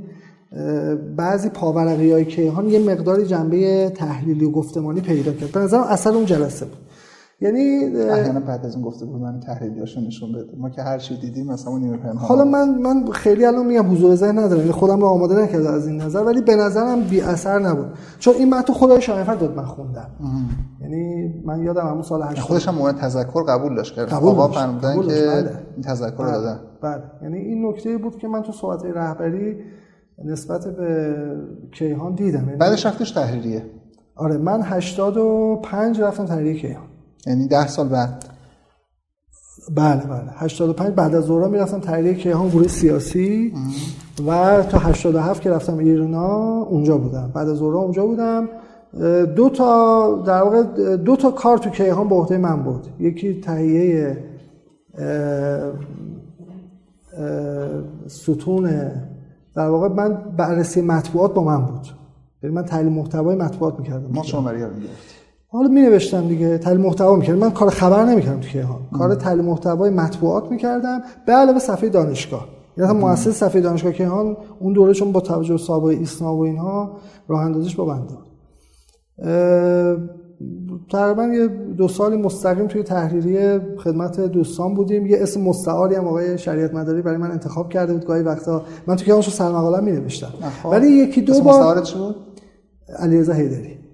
بعضی پاورقی های کیهان یه مقداری جنبه تحلیلی و گفتمانی پیدا کرد. به نظرم اصل اون جلسه بود. یعنی احیانا بعد از اون گفته بود من تحلیلیاشو نشون بده. ما که هر چی دیدیم مثلا اون نیمه پنهان حالا من من خیلی الان میگم حضور ذهن ندارم یعنی خودم رو آماده نکردم از این نظر ولی به نظرم بی اثر نبود. چون این متن خدای شایفر داد من خوندم. یعنی من یادم همون سال 80 خودش هم موقع تذکر قبول داشت که آقا فرمودن که بله. این تذکر رو دادن. بله. یعنی این نکته بود که من تو صحبت رهبری نسبت به کیهان دیدم. یعنی بعدش رفتش تحریریه. آره من 85 رفتم تحریریه کیهان. یعنی ده سال بعد. بله بله. 85 بعد از دوران می‌رفتم تحریریه کیهان گروه سیاسی و تا 87 که رفتم ایرنا اونجا بودم. بعد از دوران اونجا بودم. دو تا در واقع دو تا کار تو کیهان به عهده من بود. یکی تهیه ستون در واقع من بررسی مطبوعات با من بود. یعنی من تحلیل محتوای مطبوعات می‌کردم. ما شما برای حالا می نوشتم دیگه تحلیل محتوا می‌کردم. من کار خبر نمی‌کردم تو کیهان. کار تحلیل محتوای مطبوعات می‌کردم. به علاوه صفحه دانشگاه. یعنی مؤسس صفحه دانشگاه کیهان اون دوره چون با توجه به سابقه ایسنا و اینها راه اندازیش با بنده تقریبا یه دو سالی مستقیم توی تحریری خدمت دوستان بودیم. یه اسم مستعاری هم آقای شریعت مداری برای من انتخاب کرده بود. گاهی وقتا من تو که اونشو سرمقاله می نوشتم ولی یکی دو بار مستعار چی بود؟ علیرضا حیدری.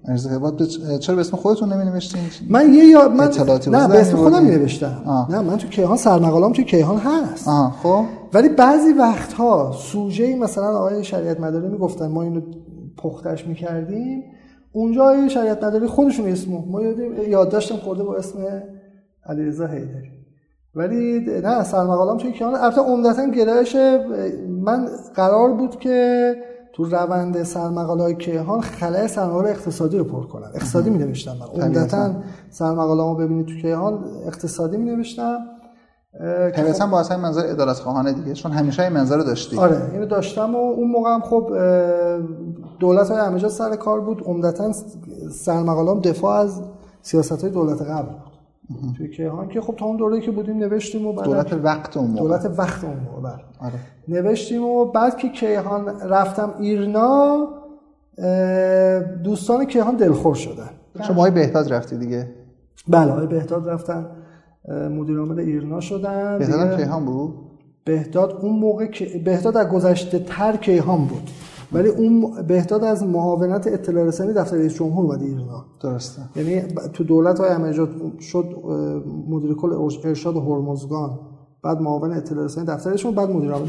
چرا به اسم خودتون نمی نوشتین من یه یا من نه به اسم خودم می نوشتم. نه من تو کیهان سرمقاله‌ام تو کیهان هست. آه خب. ولی بعضی وقتها سوژه مثلا آقای شریعت مداری می‌گفتن ما اینو پختش می‌کردیم. اونجا شریعت مداری خودشون اسمو ما یاد داشتم خورده با اسم علیرضا حیدری. ولی نه سرمقالم توی کیهان البته عمدتا گرایش من قرار بود که تو روند سرمقاله های کیهان خلای سرمقاله اقتصادی رو پر کنم اقتصادی می نوشتم من عمدتا سرمقاله رو ببینید تو کیهان اقتصادی می نوشتم طبیعتا با اصلا منظر ادالت خواهانه دیگه چون همیشه این منظر داشتی آره اینو داشتم و اون موقع هم خب دولت های همه سر کار بود. عمدتا سرمقالام دفاع از سیاست های دولت قبل بود. توی کیهان که خب تا اون دوره که بودیم نوشتیم و بعد دولت وقت اون موقع. دولت وقت اون موقع بله. آره. نوشتیم و بعد که کیهان رفتم ایرنا دوستان کیهان دلخور شدن. شما های بهتاد رفتی دیگه؟ بله های بهتاد رفتن. مدیر عامل ایرنا شدن. بهداد کیهان بود؟ بهداد اون موقع بهداد از گذشته تر کیهان بود. ولی اون بهداد از معاونت اطلاع رسانی دفتر رئیس جمهور اومد ایرنا درسته. یعنی تو دولت های امجاد شد مدیر کل ارشاد هرمزگان بعد معاون اطلاع رسانی دفترشون بعد مدیر عامل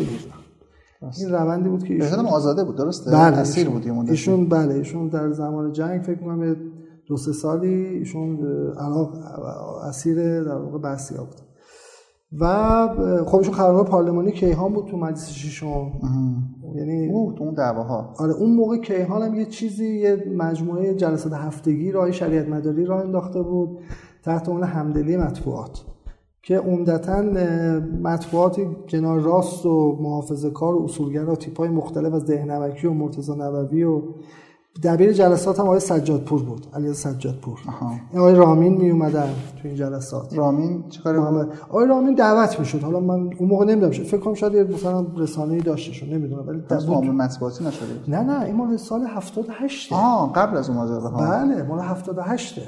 این روندی بود که ایشون آزاده بود درسته؟ بله اسیر بود ایشون بله ایشون در زمان جنگ فکر کنم دو سه سالی ایشون عراق اسیر در واقع بسیا بود و خب ایشون قرار پارلمانی کیهان بود تو مجلس ششم. یعنی اوه تو اون دعواها. آره اون موقع کیهان هم یه چیزی یه مجموعه جلسات هفتگی راه شریعت مداری راه انداخته بود تحت عنوان همدلی مطبوعات که عمدتا مطبوعات کنار راست و محافظه کار و اصولگرا تیپای مختلف از دهنوکی و مرتضی نبوی و دبیر جلسات هم آقای سجادپور بود علی سجادپور. این آقای رامین می اومدن تو این جلسات. رامین؟ چیکار محمد آقای رامین دعوت می‌شد. حالا من اون موقع نمی‌دونم فکر کنم شاید مثلا رسانه‌ای داشته نمی‌دونم ولی در معامله مطبوعاتی نشده نه نه این مال سال 78 آه قبل از اون ماجرا. بله مال 78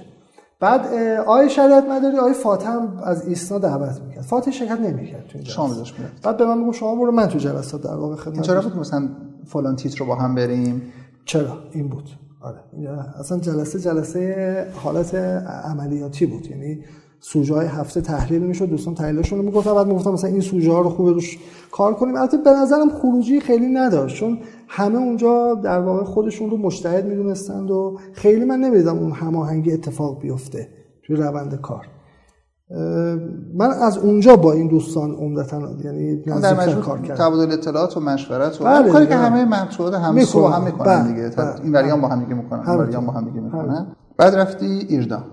بعد آقای شریعت مداری آقای فاطم از ایسنا دعوت می‌کرد. فاطم شرکت نمی‌کرد تو این شام داشت بعد به من میگه شما برو من تو جلسات در واقع خدمت چرا بود مثلا فلان تیتر رو با هم بریم؟ چرا؟ این بود. آره. اصلا جلسه جلسه حالت عملیاتی بود. یعنی سوژه های هفته تحلیل می‌شد دوستان تحلیلشون رو می‌گفتن بعد می‌گفتن مثلا این سوژه ها رو خوب روش کار کنیم. البته به نظرم خروجی خیلی نداشت چون همه اونجا در واقع خودشون رو مجتهد می‌دونستند و خیلی من نمی‌دیدم اون هماهنگی اتفاق بیفته توی روند کار. من از اونجا با این دوستان عمدتا یعنی در مجموع تبادل اطلاعات و مشورت و بله کاری که همه مطبوعات هم سو هم می‌کنن بله دیگه. بله این وریان با هم دیگه می‌کنن این وریان با هم دیگه می‌کنن. بعد رفتی ایرنا.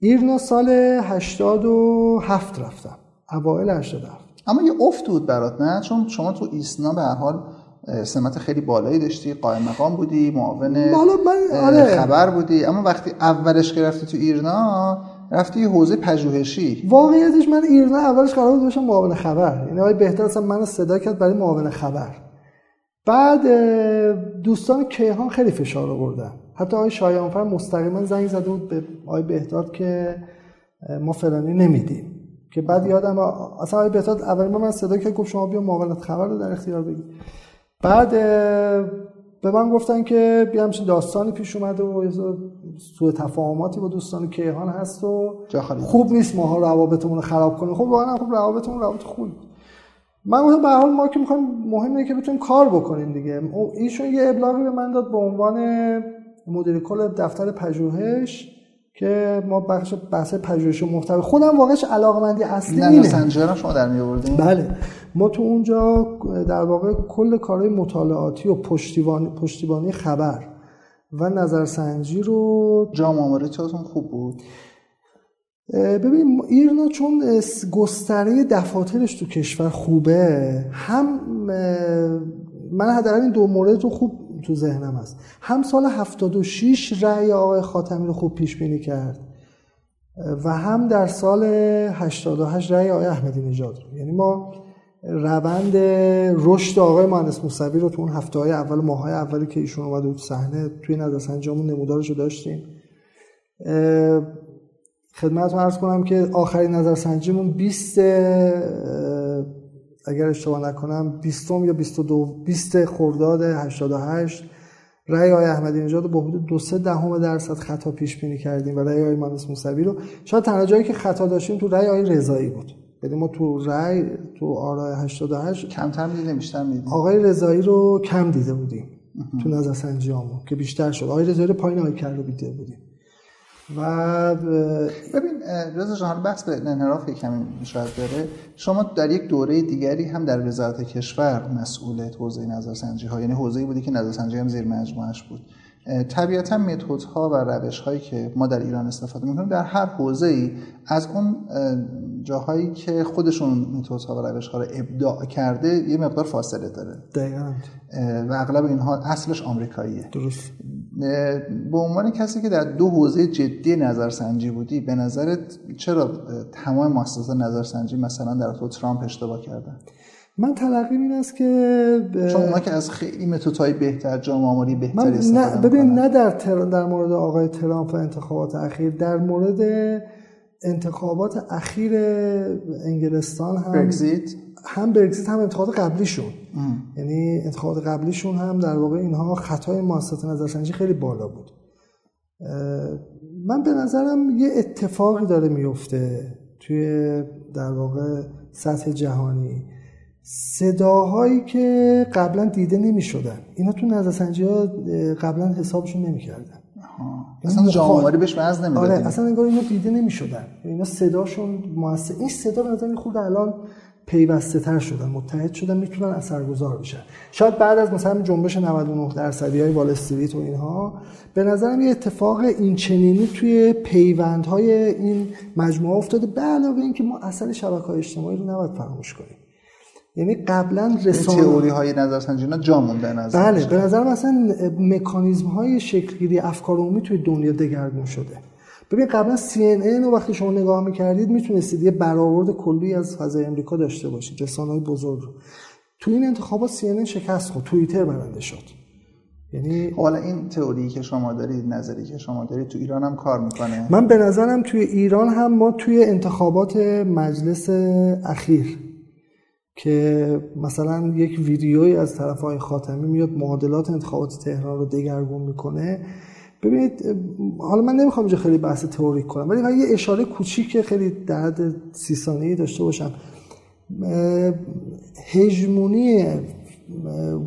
ایرنا سال 87 رفتم. اوایل 87 اما یه افت بود برات نه؟ چون شما تو ایسنا به هر حال سمت خیلی بالایی داشتی قائم مقام بودی معاون آره. خبر بودی. اما وقتی اولش که رفتی تو ایرنا رفتی حوزه پژوهشی. واقعیتش من ایرنا اولش قرار بود بشم معاون خبر. یعنی آقای بهتر اصلا منو صدا کرد برای معاون خبر. بعد دوستان کیهان خیلی فشار آوردن. حتی آقای شایانفر مستقیما زنگ زده بود به آقای بهداد که ما فلانی نمیدیم. که بعد یادم اصلا آقای بهداد اول من صدا کرد گفت شما بیا معاونت خبر رو در اختیار بگیر. بعد به من گفتن که بیا همچین داستانی پیش اومده و سوء تفاهماتی با دوستان کیهان هست و خوب نیست ماها روابطمون رو خراب کنیم. خب واقعا خب روابطمون روابط خوبی من گفتم به حال ما که می‌خوایم مهمه که بتونیم کار بکنیم دیگه. ایشون یه ابلاغی به من داد به عنوان مدیر کل دفتر پژوهش. که ما بخش بحث پژوهش محتوی خودم واقعش علاقمندی اصلی نه اینه. شما در می بله. ما تو اونجا در واقع کل کارهای مطالعاتی و پشتیبانی پشتیبانی خبر و نظرسنجی رو جام آماریتاتون خوب بود؟ ببین ایرنا چون گستره دفاترش تو کشور خوبه هم من حداقل این دو مورد رو خوب تو ذهنم هست. هم سال 76 رأی آقای خاتمی رو خوب پیش بینی کرد. و هم در سال 88 رأی آقای احمدی نژاد رو. یعنی ما روند رشد آقای مهندس موسوی رو تو اون هفته های اول ماه های اولی که ایشون اومده بود صحنه توی نظرسنجیمون نمودارش رو داشتیم. خدمتتون عرض کنم که آخرین نظرسنجیمون 20 اگر اشتباه نکنم 20 یا 22 20 خرداد 88 رأی آقای احمدی نژاد با حدود دو سه دهم درصد خطا پیش بینی کردیم و رأی آقای مهندس موسوی رو. شاید تنها جایی که خطا داشتیم تو رأی آقای رضایی بود. یعنی ما تو رأی تو آرای 88 کمتر می‌دیدیم بیشتر می‌دیدیم. آقای رضایی رو کم دیده بودیم تو نظرسنجیامون که بیشتر شد. آقای رضایی رو پایین آقای کرد دیده بودیم. و ببین رضا جان بحث به انحراف کمی شاید داره شما در یک دوره دیگری هم در وزارت کشور مسئول حوزه نظرسنجی ها یعنی حوزه‌ای بودی که نظرسنجی هم زیر مجموعش بود. طبیعتا ها و روش هایی که ما در ایران استفاده می‌کنیم در هر حوزه ای از اون جاهایی که خودشون ها و روش ها رو ابداع کرده یه مقدار فاصله داره. دقیقا. و اغلب اینها اصلش آمریکاییه. درست. به عنوان کسی که در دو حوزه جدی نظرسنجی بودی به نظرت چرا تمام مؤسسات نظرسنجی مثلا در تو ترامپ اشتباه کردن؟ من تلقیم این است که چون اونا که از خیلی متدهای بهتر جامعه آماری بهتری نه ببین نه در در مورد آقای ترامپ و انتخابات اخیر در مورد انتخابات اخیر انگلستان هم برگزیت؟ هم برگزیت هم انتخابات قبلیشون. یعنی انتخابات قبلیشون هم در واقع اینها خطای مؤسسات نظرسنجی خیلی بالا بود. من به نظرم یه اتفاقی داره میفته توی در واقع سطح جهانی. صداهایی که قبلا دیده نمی شدن اینا تو نظرسنجی ها قبلا حسابشون نمی کردن اصلا جامعه بهش وزن نمی آره اصلا انگار اینا دیده نمی شدن اینا صداشون موثر این صدا به نظر خود الان پیوسته تر شدن متحد شدن می‌تونن اثرگذار بشن. شاید بعد از مثلا جنبش 99 درصدی های وال استریت و اینها به نظرم یه اتفاق این چنینی توی پیوندهای این مجموعه افتاده به علاوه اینکه ما اصل شبکه های اجتماعی رو نباید فراموش کنیم. یعنی قبلا رسانه تئوری های نظرسنجی جا مونده نظر بله به نظر مثلا مکانیزم های شکلگیری افکار عمومی توی دنیا دگرگون شده. ببین قبلا CNN رو وقتی شما نگاه می‌کردید می‌تونستید یه برآورد کلی از فضای امریکا داشته باشید رسانه‌های بزرگ رو. تو این انتخابات CNN شکست خورد توییتر برنده شد. یعنی حالا این تئوری که شما دارید نظری که شما دارید تو ایران هم کار می‌کنه؟ من به نظرم توی ایران هم ما توی انتخابات مجلس اخیر که مثلا یک ویدیویی از طرف های خاتمی میاد معادلات انتخابات تهران رو دگرگون می‌کنه. ببینید حالا من نمی‌خوام اینجا خیلی بحث تئوریک کنم ولی من یه اشاره کوچیک خیلی در حد سی ثانیه‌ای داشته باشم. هژمونی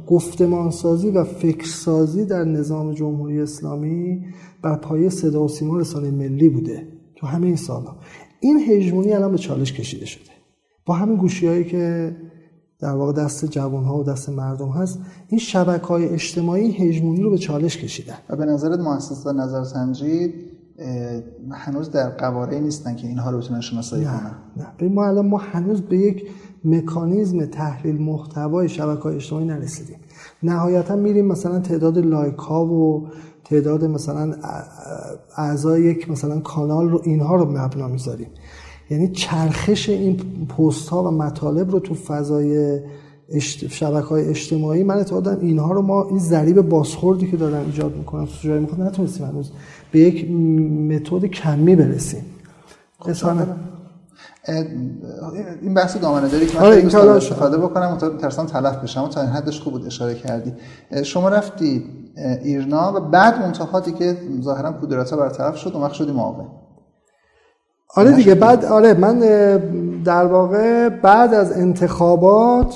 گفتمانسازی و فکرسازی در نظام جمهوری اسلامی بر پایه صدا و سیما رسانه ملی بوده تو همین سالا این هژمونی الان به چالش کشیده شده. با همین گوشی هایی که در واقع دست جوان ها و دست مردم هست این شبکه های اجتماعی هژمونی رو به چالش کشیدن. و به نظرت مؤسسات نظرسنجی هنوز در قواره نیستن که اینها رو بتونن شناسایی کنن؟ نه. به ما الان ما هنوز به یک مکانیزم تحلیل محتوای شبکه های اجتماعی نرسیدیم. نهایتا میریم مثلا تعداد لایک ها و تعداد مثلا اعضای یک مثلا کانال رو اینها رو مبنا می‌ذاریم. یعنی چرخش این پست ها و مطالب رو تو فضای شبکه های اجتماعی من اعتقادم اینها رو ما این ضریب بازخوردی که دارن ایجاد می‌کنن تو جای می‌کنن نتونستیم هنوز به یک متد کمی برسیم. خب این بحث دامنه داری که من آره استفاده بکنم ترسان تلف بشم تا این حدش خوب بود اشاره کردی. شما رفتی ایرنا و بعد منتخاتی که ظاهرا کودرتا برطرف شد وقت شدی معاون. آره دیگه بعد آره من در واقع بعد از انتخابات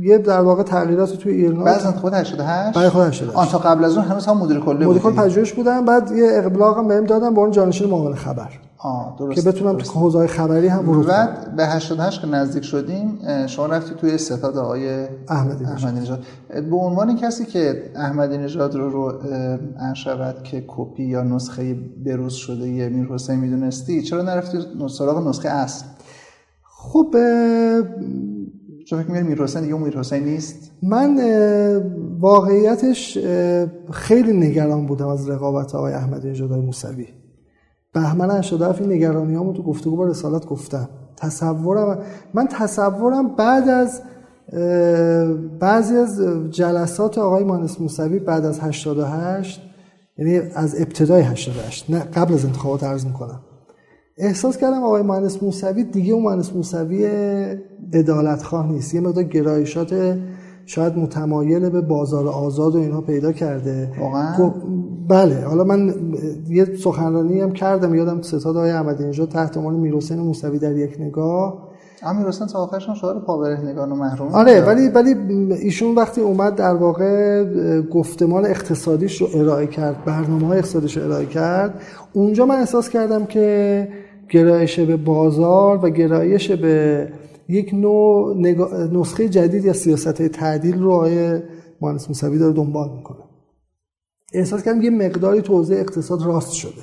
یه در واقع تغییرات توی ایران بعد از انتخابات 88 بعد خود 88 آن تا قبل از اون هنوز هم مدیر کلی مدیر کل پژوهش بودم بعد یه اقبلاغ بهم دادن به اون جانشین معاون خبر. آه درست که بتونم تو حوزه خبری هم ورود بعد به 88 که نزدیک شدیم شما رفتی توی ستاد آقای احمدی نژاد. به عنوان کسی که احمدی نژاد رو رو انشود که کپی یا نسخه بروز شده یه میر حسین می‌دونستی چرا نرفتی سراغ نسخه اصل؟ خب چون فکر میر حسین دیگه میر حسین نیست؟ من واقعیتش خیلی نگران بودم از رقابت آقای احمدی نژاد موسوی. بهمن 87 این نگرانیامو تو گفتگو با رسالت گفتم. تصورم من تصورم بعد از بعضی از جلسات آقای مهندس موسوی بعد از 88 یعنی از ابتدای 88 نه قبل از انتخابات عرض می‌کنم. احساس کردم آقای مهندس موسوی دیگه اون مهندس موسوی ادالت خواه نیست. یه مقدار گرایشات شاید متمایل به بازار آزاد و اینها پیدا کرده. واقعا؟ خب، بله. حالا من یه سخنرانی هم کردم یادم ستاد آقای احمدی نژاد تحت عنوان میرحسین موسوی در یک نگاه. امیر حسین تا آخرش هم شعار پاورهنگان و محروم آره ولی ولی ایشون وقتی اومد در واقع گفتمان اقتصادیش رو ارائه کرد برنامه های اقتصادیش رو ارائه کرد اونجا من احساس کردم که گرایش به بازار و گرایش به یک نوع نسخه جدید یا سیاست تعدیل رو آقای مهندس موسوی داره دنبال می‌کنه. احساس کردم یه مقداری توضیح اقتصاد راست شده.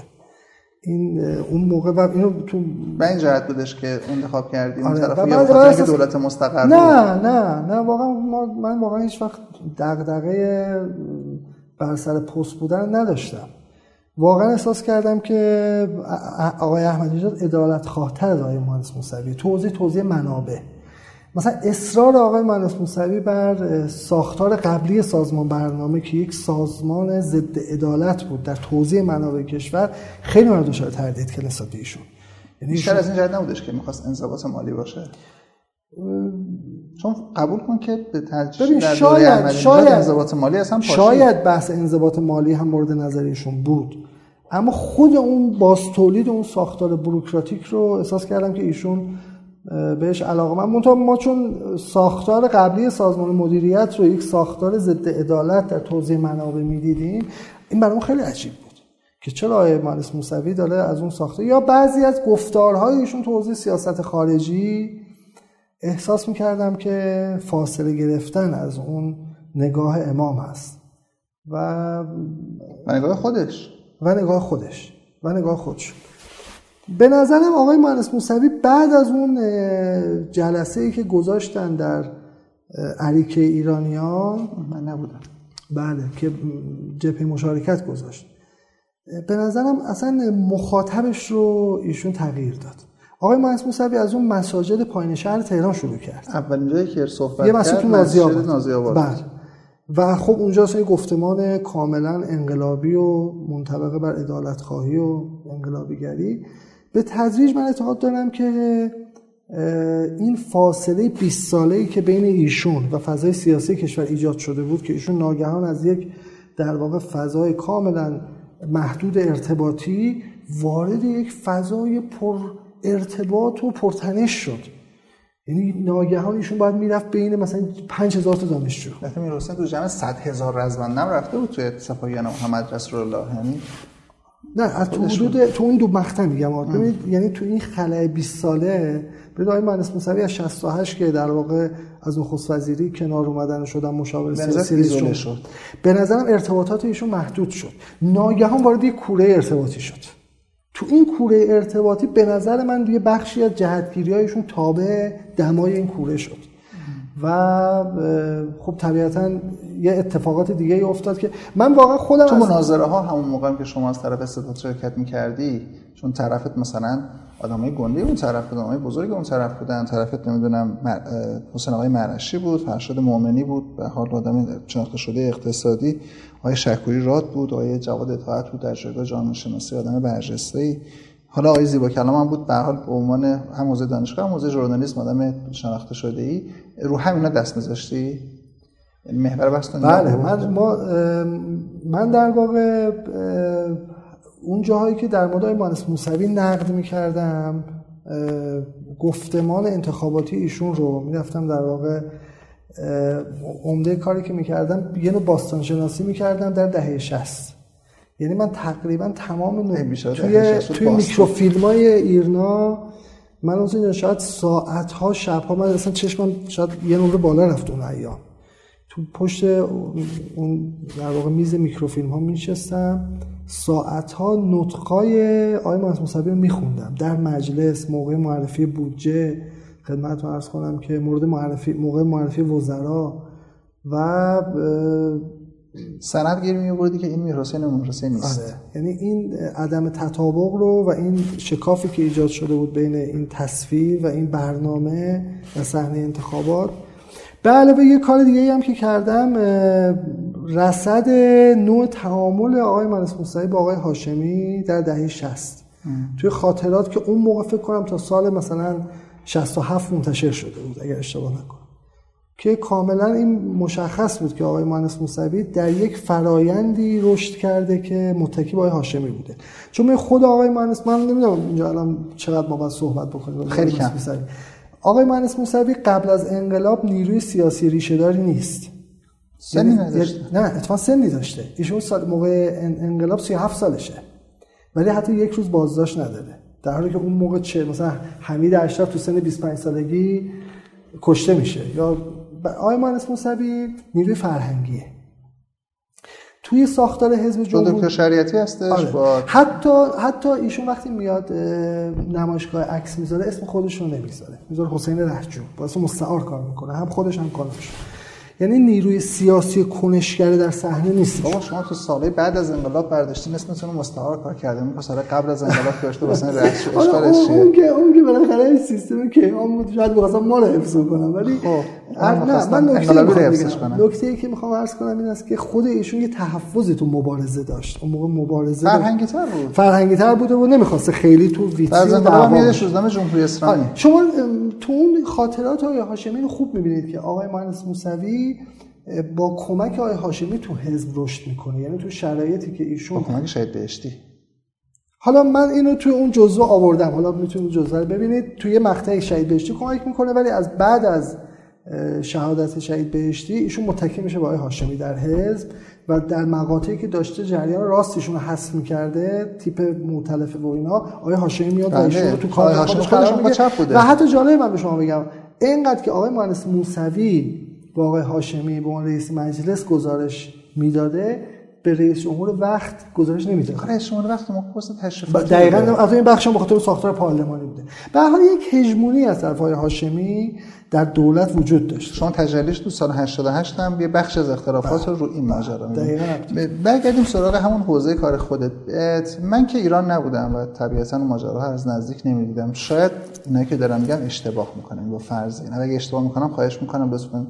این اون موقع و اینو تو به این جهت بودش که انتخاب کردیم آره. طرف یا که دولت مستقر نه نه نه واقعا من واقعا هیچ وقت دغدغه بر سر پست بودن نداشتم. واقعا احساس کردم که آقای احمدی نژاد عدالت خواهتر از آقای مهندس موسوی. توضیح توضیح منابع. مثلا اصرار آقای مهندس موسوی بر ساختار قبلی سازمان برنامه که یک سازمان ضد عدالت بود در توزیع منابع کشور خیلی من دچار تردید کلاسات ایشون. یعنی بیشتر از این جهت نبودش که می‌خواست انضباط مالی باشه؟ چون قبول کن که به در شاید شاید انضباط مالی اصلا شاید بحث انضباط مالی هم مورد نظر ایشون بود. اما خود اون باز تولید اون ساختار بروکراتیک رو احساس کردم که ایشون بهش علاقه من. ما چون ساختار قبلی سازمان مدیریت رو یک ساختار ضد عدالت در توضیح منابع می‌دیدیم این برام خیلی عجیب بود که چرا آقای مهندس موسوی داره از اون ساخته یا بعضی از گفتارهای ایشون توضیح سیاست خارجی احساس می‌کردم که فاصله گرفتن از اون نگاه امام هست. و نگاه خودش. و نگاه خودش. و نگاه خودش. به نظرم آقای مهندس موسوی بعد از اون جلسه ای که گذاشتن در عریکه ایرانیان من نبودم. بله که جبهه مشارکت گذاشت. به نظرم اصلا مخاطبش رو ایشون تغییر داد. آقای مهندس موسوی از اون مساجد پایین شهر تهران شروع کرد. اولین جایی که صحبت یه مسجد نازی آباد. بله. و خب اونجا یه گفتمان کاملا انقلابی و منطبق بر ادالت خواهی و انقلابیگری. به تدریج من اعتقاد دارم که این فاصله 20 ساله ای که بین ایشون و فضای سیاسی کشور ایجاد شده بود که ایشون ناگهان از یک در واقع فضای کاملا محدود ارتباطی وارد یک فضای پر ارتباط و پرتنش شد. یعنی ناگهان ایشون باید می‌رفت بین مثلا 5000 تا دانشجو. مثلا می‌رسن تو جمع 100 هزار رزمندم رفته بود توی سپاهیان محمد رسول الله یعنی نه از تو حدود تو اون دو مقطع میگم. ببینید یعنی تو این خلای 20 ساله به آقای مهندس موسوی از 68 که در واقع از نخست وزیری کنار اومدن شدن مشاور سیاسی شد. به نظرم ارتباطات ایشون محدود شد. ناگهان وارد یک کوره ارتباطی شد. تو این کوره ارتباطی به نظر من یه بخشی از جهتگیری هایشون تابع دمای این کوره شد. و خب طبیعتا یه اتفاقات دیگه ای افتاد که من واقعا خودم تو مناظره ها همون موقع که شما از طرف استفاده شرکت می‌کردی چون طرفت مثلا آدمای گنده اون طرف آدمای بزرگ اون طرف بودن. طرفت نمی‌دونم حسین آقای مرشی بود فرشاد مؤمنی بود. به حال آدم شناخته شده اقتصادی. آقای شکوری راد بود. آقای جواد اطاعت بود. در جایگاه جامعه شناسی آدم برجسته حالا آقای زیبا کلام هم بود. به حال به عنوان هم حوزه دانشگاه هم حوزه ژورنالیسم آدم شناخته شده ای رو همینا دست میذاشتی؟ محور بحث بله من ما من در واقع اون جاهایی که در مورد مهندس موسوی نقد می‌کردم گفتمان انتخاباتی ایشون رو می‌رفتم در واقع عمده کاری که می‌کردم یه نوع باستان شناسی می‌کردم در دهه 60 یعنی من تقریبا تمام توی, توی میکروفیلم های ایرنا من اون شاید ساعت ها شب ها من اصلا چشمم شاید یه نمره بالا رفت اون ایام. تو پشت اون در واقع میز میکروفیلم ها میشستم ساعت ها نطقای آقای مهندس رو میخوندم. در مجلس موقع معرفی بودجه خدمتتون ارز کنم که مورد معرفی موقع معرفی وزرا و سند گیر میوردی که این میر حسین امام حسین نیست. آره. یعنی این عدم تطابق رو و این شکافی که ایجاد شده بود بین این تصویر و این برنامه و صحنه انتخابات به علاوه یه کار دیگه هم که کردم رصد نوع تعامل آقای منصور موسوی با آقای هاشمی در دهه 60 توی خاطرات که اون موقع فکر کنم تا سال مثلا 67 منتشر شده بود اگر اشتباه نکنم. که کاملا این مشخص بود که آقای مهندس موسوی در یک فرایندی رشد کرده که متکی با آقای هاشمی بوده. چون خود آقای مهندس من نمی‌دونم اینجا الان چقدر ما باید صحبت بکنیم خیلی کم. آقای مهندس موسوی قبل از انقلاب نیروی سیاسی ریشه داری نیست. سنی یعنی نداشته. نه اتفاقا سنی داشته. ایشون سال موقع انقلاب 37 سالشه. ولی حتی یک روز بازداشت نداره. در حالی که اون موقع چه مثلا حمید اشرف تو سن 25 سالگی کشته میشه. یا آقای مهندس موسوی نیروی فرهنگیه. توی ساختار حزب جمهوری دکتر شریعتی هستش؟ آره. با... حتی حتی ایشون وقتی میاد نمایشگاه عکس می‌ذاره اسم خودش رو نمی‌ذاره. می‌ذاره حسین رهجو واسه مستعار کار می‌کنه. هم خودش هم کارش. یعنی نیروی سیاسی کنشگر در صحنه نیست. بابا شما تو ساله بعد از انقلاب برداشتین اسمتون مستعار کار کرده این سال قبل از انقلاب داشته واسه رئیس اشکالش اون که اون که بالاخره سیستم که هم بود شاید بخواستم ما رو حفظ کنم ولی خب نه من نکته نکته ای که می‌خوام عرض کنم این است که خود ایشون یه تحفظی تو مبارزه داشت. اون موقع مبارزه فرهنگی تر بود. فرهنگی تر بوده و نمی‌خواسته خیلی تو ویترین دعوا میاد روزنامه جمهوری اسلامی. شما تو اون خاطرات آقای هاشمی خوب می‌بینید که آقای مهندس موسوی با کمک آقای هاشمی تو حزب رشد می‌کنه. یعنی تو شرایطی که ایشون با کمک شهید بهشتی. حالا من اینو توی اون جزوه آوردم. حالا می‌تونید جزوه رو ببینید. توی مقطع شهید بهشتی کمک می‌کنه ولی از بعد از شهادت شهید بهشتی ایشون متکی میشه با آقای هاشمی در حزب و در مقاطعی که داشته جریان راستشون رو حذف می‌کرده تیپ مختلف و اینا آقای هاشمی میاد و رو تو کار و حتی جالب من به شما بگم اینقدر که آقای مهندس موسوی آقای هاشمی به عنوان رئیس مجلس گزارش می‌داده. به رئیس جمهور وقت گزارش نمی‌داد رئیس جمهور وقت ما تشریفات دقیقاً از این بخش به خاطر ساختار پارلمانی بوده. به حال یک هژمونی از طرف هاشمی در دولت وجود داشت. شما تجلیش تو سال 88 هم یه بخش از اختلافات رو رو این ماجرا برگردیم سراغ همون حوزه کار خودت. من که ایران نبودم و طبیعتا ماجراها از نزدیک نمی‌دیدم. شاید اینایی که دارم میگم اشتباه می‌کنم با فرض این. اگه اشتباه می‌کنم خواهش می‌کنم لطفا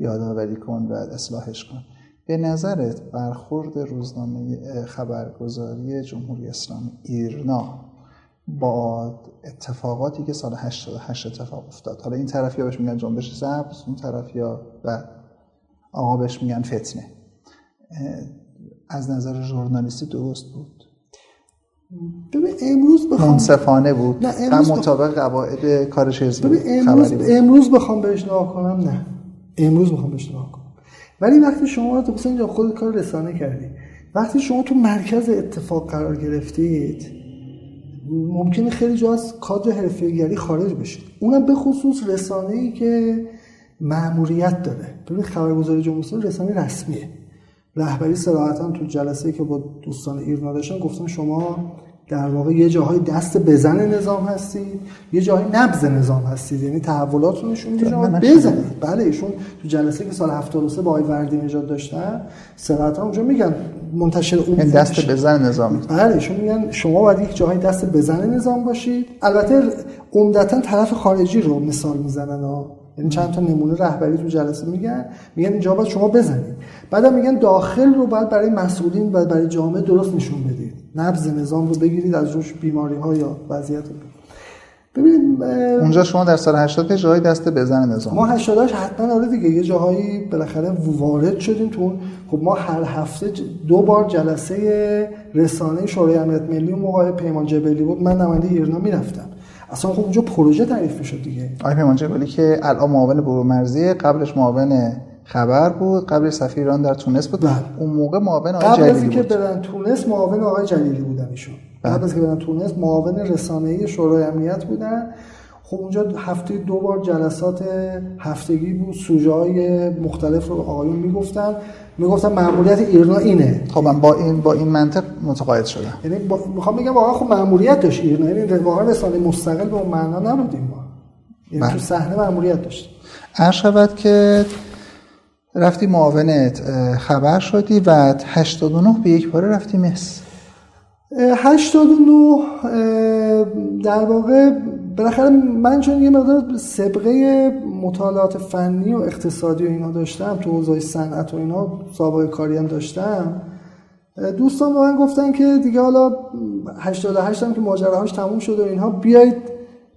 یادآوری کن و اصلاحش کن. به نظرت برخورد روزنامه خبرگزاری جمهوری اسلامی ایرنا با اتفاقاتی که سال 88 اتفاق افتاد؟ حالا این طرفی بهش میگن جنبش سبز اون طرف یا و آقا بهش میگن فتنه. از نظر ژورنالیستی درست بود؟ ببین امروز بخوام منصفانه بود. نه امروز مطابق قواعد کارش حزبی امروز امروز بخوام بهش نگاه کنم نه. امروز بخوام بهش نگاه کنم. ولی وقتی شما تو مثلا خود کار رسانه کردی وقتی شما تو مرکز اتفاق قرار گرفتید ممکنه خیلی جا از کادر حرفه‌گری خارج بشید اونم به خصوص رسانه ای که مأموریت داره. ببین خبرگزاری جمهوری رسانه رسمیه. رهبری صراحتا تو جلسه که با دوستان ایرنا داشتن گفتن شما در واقع یه جاهای دست بزن نظام هستید یه جاهای نبز نظام هستید یعنی تحولات رو نشون میده بزنید بله ایشون تو جلسه که سال 73 با آقای وردی نژاد داشتن صراحتا اونجا میگن منتشر اون یعنی دست بزن نظام. بله ایشون میگن شما باید یک جاهای دست بزن نظام باشید. البته عمدتا طرف خارجی رو مثال می‌زنن یعنی چند تا نمونه رهبری تو جلسه میگن میگن اینجا باید شما بزنید. بعدا میگن داخل رو باید برای مسئولین و برای جامعه درست نشون بدید. نبض نظام رو بگیرید از روش بیماری ها یا وضعیت رو ببینید اونجا شما در سال 80 جاهای دست بزن نظام. ما 80 حتما آره دیگه یه جاهایی بالاخره وارد شدیم تو خب ما هر هفته دو بار جلسه رسانه شورای امنیت ملی و موقع پیمان جبلی بود. من نماینده ایران می‌رفتم. اصلا خب اونجا پروژه تعریف می‌شد دیگه. آقای پیمان جبلی که الان معاون برو مرزی قبلش معاون خبر بود قبل سفیر ایران در تونس بود. بله. اون موقع معاون آقای قبل جلیلی بود. قبل که برن تونس معاون آقای جلیلی بودن ایشون. بله. قبل از که برن تونس معاون رسانه‌ای شورای امنیت بودن. خب اونجا هفته دو بار جلسات هفتگی بود. سوژه های مختلف رو آقایون می‌گفتن. می‌گفتن مأموریت ایرنا اینه. خب من با این با این منطق متقاعد شدم. یعنی می‌خوام بگم واقعا خب مأموریت داشت ایرنا. یعنی واقعا رسانه مستقل به اون معنا نبودیم ما یعنی بله. تو صحنه مأموریت داشت. عرض شود که رفتی معاونت خبر شدی و 89 به یک باره رفتی مصر. 89 در واقع بالاخره من چون یه مقدار سبقه مطالعات فنی و اقتصادی و اینا داشتم تو حوزه صنعت و اینا سابقه کاری هم داشتم دوستان به من گفتن که دیگه حالا 88 هم که ماجراهاش تموم شد و اینها بیایید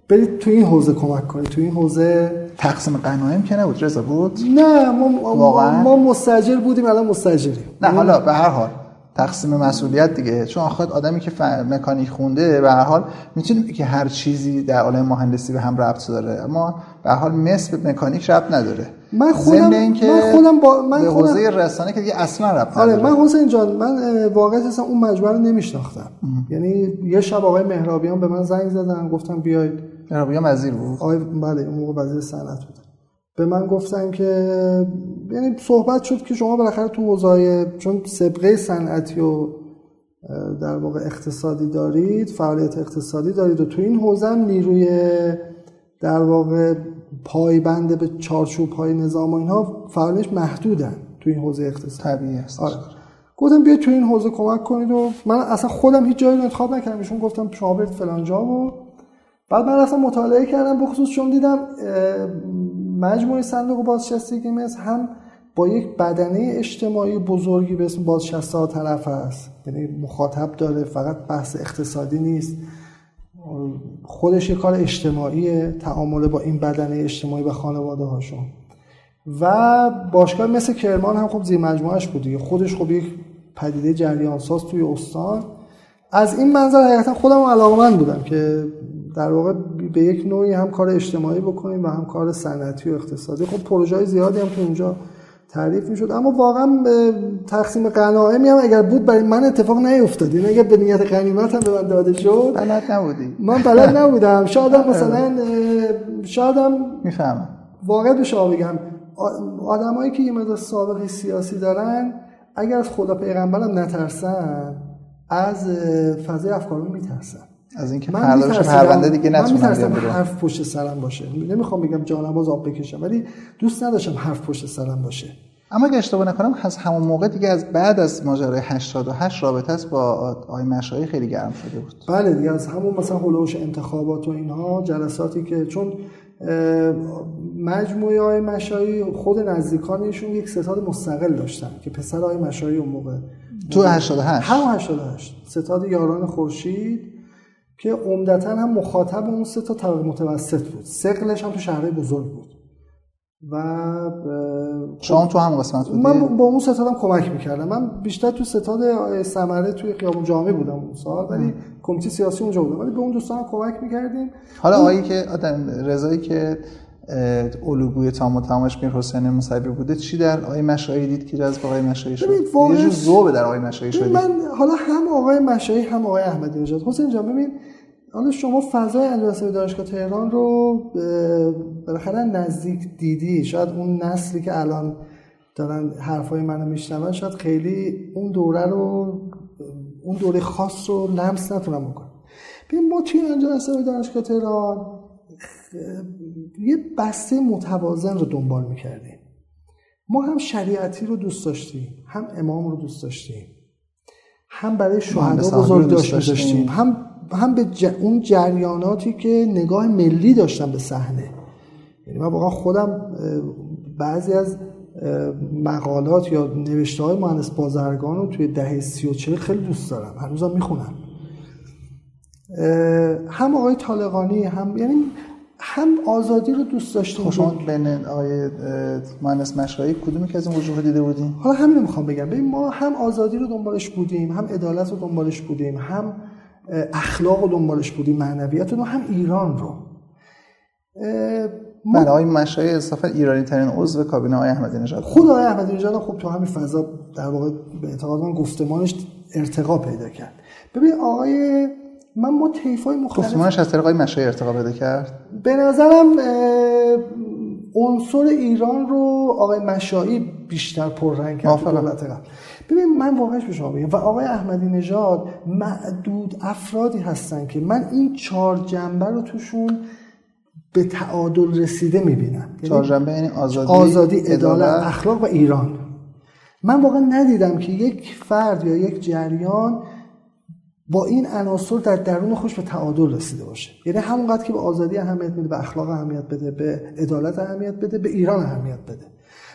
برید تو این حوزه کمک کنید تو این حوزه تقسیم قنایم که نبود. رضا بود؟ نه ما واقعا؟ ما مستاجر بودیم الان مستاجریم نه حالا به هر حال تقسیم مسئولیت دیگه. چون آخر آدمی که مکانیک خونده به هر حال می‌تونیم که هر چیزی در عالم مهندسی به هم ربط داره اما به هر حال مثل به مکانیک ربط نداره. من خودم من خودم با من به حوزه رسانه که دیگه اصلا ربط آره من حسین جان من واقعا اصلا اون مجموعه رو نمیشناختم. یعنی یه شب آقای مهرابیان به من زنگ زدن گفتم بیاید. مهرابیان وزیر بود. آقای بله اون موقع وزیر صنعت بود. به من گفتن که یعنی صحبت شد که شما بالاخره تو حوزه چون سبقه صنعتی و در واقع اقتصادی دارید فعالیت اقتصادی دارید و تو این حوزه هم نیروی در واقع پایبند به چارچوب های نظام و اینها فعالیتش محدودن تو این حوزه اقتصادی. طبیعی است. آره. گفتم بیا تو این حوزه کمک کنید و من اصلا خودم هیچ جایی رو انتخاب نکردم. ایشون گفتم شما برید فلان جا و بعد من اصلا مطالعه کردم بخصوص چون دیدم مجموعه صندوق بازنشستگی مثل هم با یک بدنه اجتماعی بزرگی به اسم بازنشسته طرف هست یعنی مخاطب داره فقط بحث اقتصادی نیست. خودش یک کار اجتماعی تعامل با این بدنه اجتماعی و خانواده هاشون. و باشگاه مثل کرمان هم خب زیر مجموعش بود خودش خب یک پدیده جریان ساز توی استان. از این منظر حقیقتا خودم علاقمند بودم که در واقع به یک نوعی هم کار اجتماعی بکنیم و هم کار صنعتی و اقتصادی. خب پروژه های زیادی هم تو اونجا تعریف می‌شد اما واقعا تقسیم غنایمی هم اگر بود برای من اتفاق نیفتاد. یعنی اگر به نیت غنیمت هم به من داده شد بلد نبودی. من بلد نبودم. شاید مثلا شاید می‌فهمم. واقعا به شما بگم آدمایی که یه مقدار سابقه سیاسی دارن اگر از خدا پیغمبرم نترسن از فضای افکارون میترسن. از اینکه فرداش پرونده دیگه نتونم من حرف پشت سرم باشه. نمی‌خوام بگم جانباز آب بکشم ولی دوست نداشتم حرف پشت سرم باشه. اما اگه اشتباه نکنم از همون موقع دیگه از بعد از ماجرای 88 رابطه است با آقای مشایی خیلی گرم شده بود. بله دیگه از همون مثلا هلوش انتخابات و اینها جلساتی که چون مجموعه های مشایی خود نزدیکانشون یک ستاد مستقل داشتن که پسر های مشایی اون موقع تو 88 هم 88 ستاد یاران خورشید که عمدتا هم مخاطب اون سه تا طبقه متوسط بود. سقلش هم تو شهرهای بزرگ بود. و شما تو هم قسمت بودی؟ من با اون ستادم کمک می‌کردم. من بیشتر تو ستاد سمره توی خیابون جامعه بودم اون سال ولی کمیته سیاسی اونجا بودم. ولی به اون دوستان کمک می‌کردیم. حالا آقایی که آدم رضایی که الگوی تام و تمامش میر حسین مصیبی بوده. چی در آقای مشایی دید که جذب آقای مشایی شد؟ یه جور ذوب در آقای مشایی شد. من حالا هم آقای مشایی هم آقای احمدی نژاد. حسین جان ببین حالا شما فضای انجام دانشگاه تهران رو بالاخره نزدیک دیدی. شاید اون نسلی که الان دارن حرفای منو میشنون شاید خیلی اون دوره رو اون دوره خاص رو لمس نتونم بکنم. ببین ما توی انجام دانشگاه تهران یه بسته متوازن رو دنبال می‌کردیم. ما هم شریعتی رو دوست داشتیم هم امام رو دوست داشتیم هم برای شهدا بزرگ داشتیم. هم هم به اون جریاناتی که نگاه ملی داشتن به صحنه. یعنی من واقعا خودم بعضی از مقالات یا نوشته های مهندس بازرگان رو توی دهه سی و چه خیلی دوست دارم. هنوزم می‌خونم. هم آقای طالقانی هم یعنی هم آزادی رو دوست داشتیم. خب شما بین آقای مهندس مشایی کدومی که از این وجوه دیده بودیم حالا همین می‌خوام بگم. ببین ما هم آزادی رو دنبالش بودیم هم عدالت رو دنبالش بودیم هم اخلاق رو دنبالش بودیم معنویت رو هم ایران رو. ما... بله آقای مشایی اضافه ایرانی ترین عضو کابینه آقای احمدی نژاد خود آقای احمدی نژاد خب تو همین فضا در واقع به اعتقاد من گفتمانش ارتقا پیدا کرد. ببین آقای من ما های مختلف گفتمانش از طریق مشایی ارتقا پیدا کرد؟ به نظرم عنصر ایران رو آقای مشایی بیشتر پررنگ کرد تو دولت قبل. ببین من واقعش به شما بگم؟ و آقای احمدی نژاد معدود افرادی هستن که من این چهار جنبه رو توشون به تعادل رسیده می‌بینم. چهار جنبه یعنی آزادی آزادی عدالت. اخلاق و ایران. من واقعا ندیدم که یک فرد یا یک جریان با این عناصر در درون خوش به تعادل رسیده باشه. یعنی همونقدر که به آزادی اهمیت میده به اخلاق اهمیت بده به عدالت اهمیت بده به ایران اهمیت بده.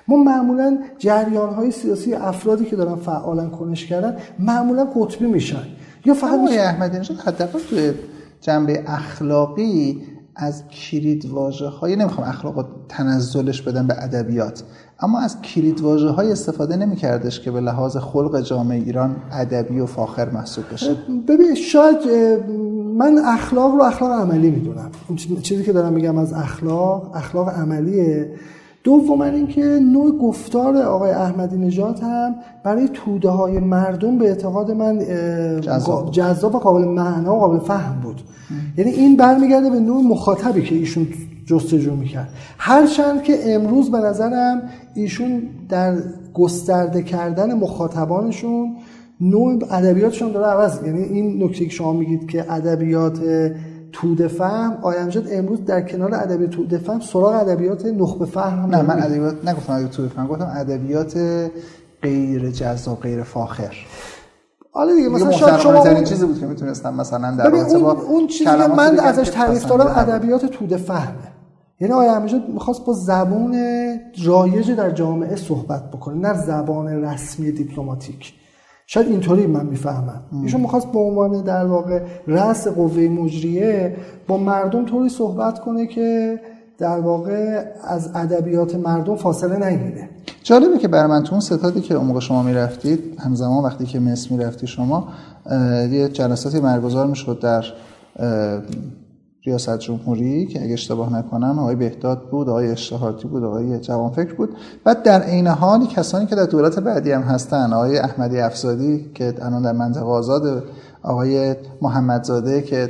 ما معمولا جریان های سیاسی افرادی که دارن فعالا کنش کردن معمولا قطبی میشن. یا فقط احمدی نژاد حداقل توی جنبه اخلاقی از کلید واژه های نمی‌خوام اخلاق تنزلش بدن به ادبیات اما از کلید واژه های استفاده نمیکردش که به لحاظ خلق جامعه ایران ادبی و فاخر محسوب بشه. ببین شاید من اخلاق رو اخلاق عملی می‌دونم. چیزی که دارم میگم از اخلاق اخلاق عملیه. دوم اینکه نوع گفتار آقای احمدی نژاد هم برای توده های مردم به اعتقاد من جذاب, و قابل معنا و قابل فهم بود. یعنی این برمیگرده به نوع مخاطبی که ایشون جستجو می‌کرد. هرچند که امروز به نظرم ایشون در گسترده کردن مخاطبانشون نوع ادبیاتشون داره عوض یعنی این نکته که شما میگید که ادبیات توده فهم آیمجاد امروز در کنار ادبیات توده فهم سراغ ادبیات نخبه فهم نه من ادبیات نگفتم ادبیات توده فهم گفتم ادبیات غیر جذاب غیر فاخر. حالا دیگه مثلا شاید شما اون چیزی بود که می‌تونستم مثلا در رابطه با اون چیزی که من ازش تعریف دارم ادبیات توده فهمه. یعنی آیا همیشه می‌خواست با زبان رایج در جامعه صحبت بکنه نه زبان رسمی دیپلماتیک. شاید اینطوری من می‌فهمم. ایشون می‌خواست به عنوان در واقع رأس قوه مجریه با مردم طوری صحبت کنه که در واقع از ادبیات مردم فاصله نگیره. جالبه که برای من تو اون ستادی که موقع شما می‌رفتید همزمان وقتی که مصر می‌رفتی شما یه جلساتی برگزار می‌شد در ریاست جمهوری که اگه اشتباه نکنم آقای بهداد بود آقای اشتهاتی بود آقای جوانفکر بود. بعد در عین حال کسانی که در دولت بعدی هم هستن آقای احمدی افزادی که الان در منطقه آزاد آقای محمدزاده که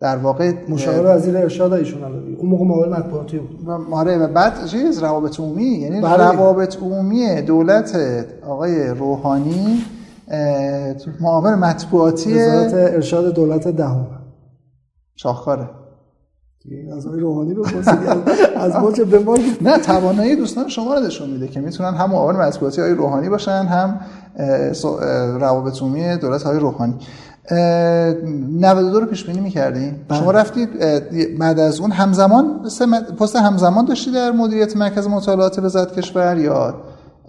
در واقع مشاور وزیر ارشاد ایشون اون موقع معاون مطبوعاتی بود. آره و بعد چیز؟ روابط عمومی. یعنی بله. روابط عمومی دولت آقای روحانی معاون مطبوعاتی وزارت ارشاد دولت دهم. شاهکاره از آقای روحانی بپرسید. از ما به ما نه توانایی دوستان شما رو نشون میده که می‌تونن هم معاون مطبوعاتی های روحانی باشن هم روابط عمومی دولت های روحانی. 92 رو پیش بینی می‌کردین؟ بله. شما رفتید بعد از اون همزمان پست همزمان داشتی در مدیریت مرکز مطالعات وزارت کشور یا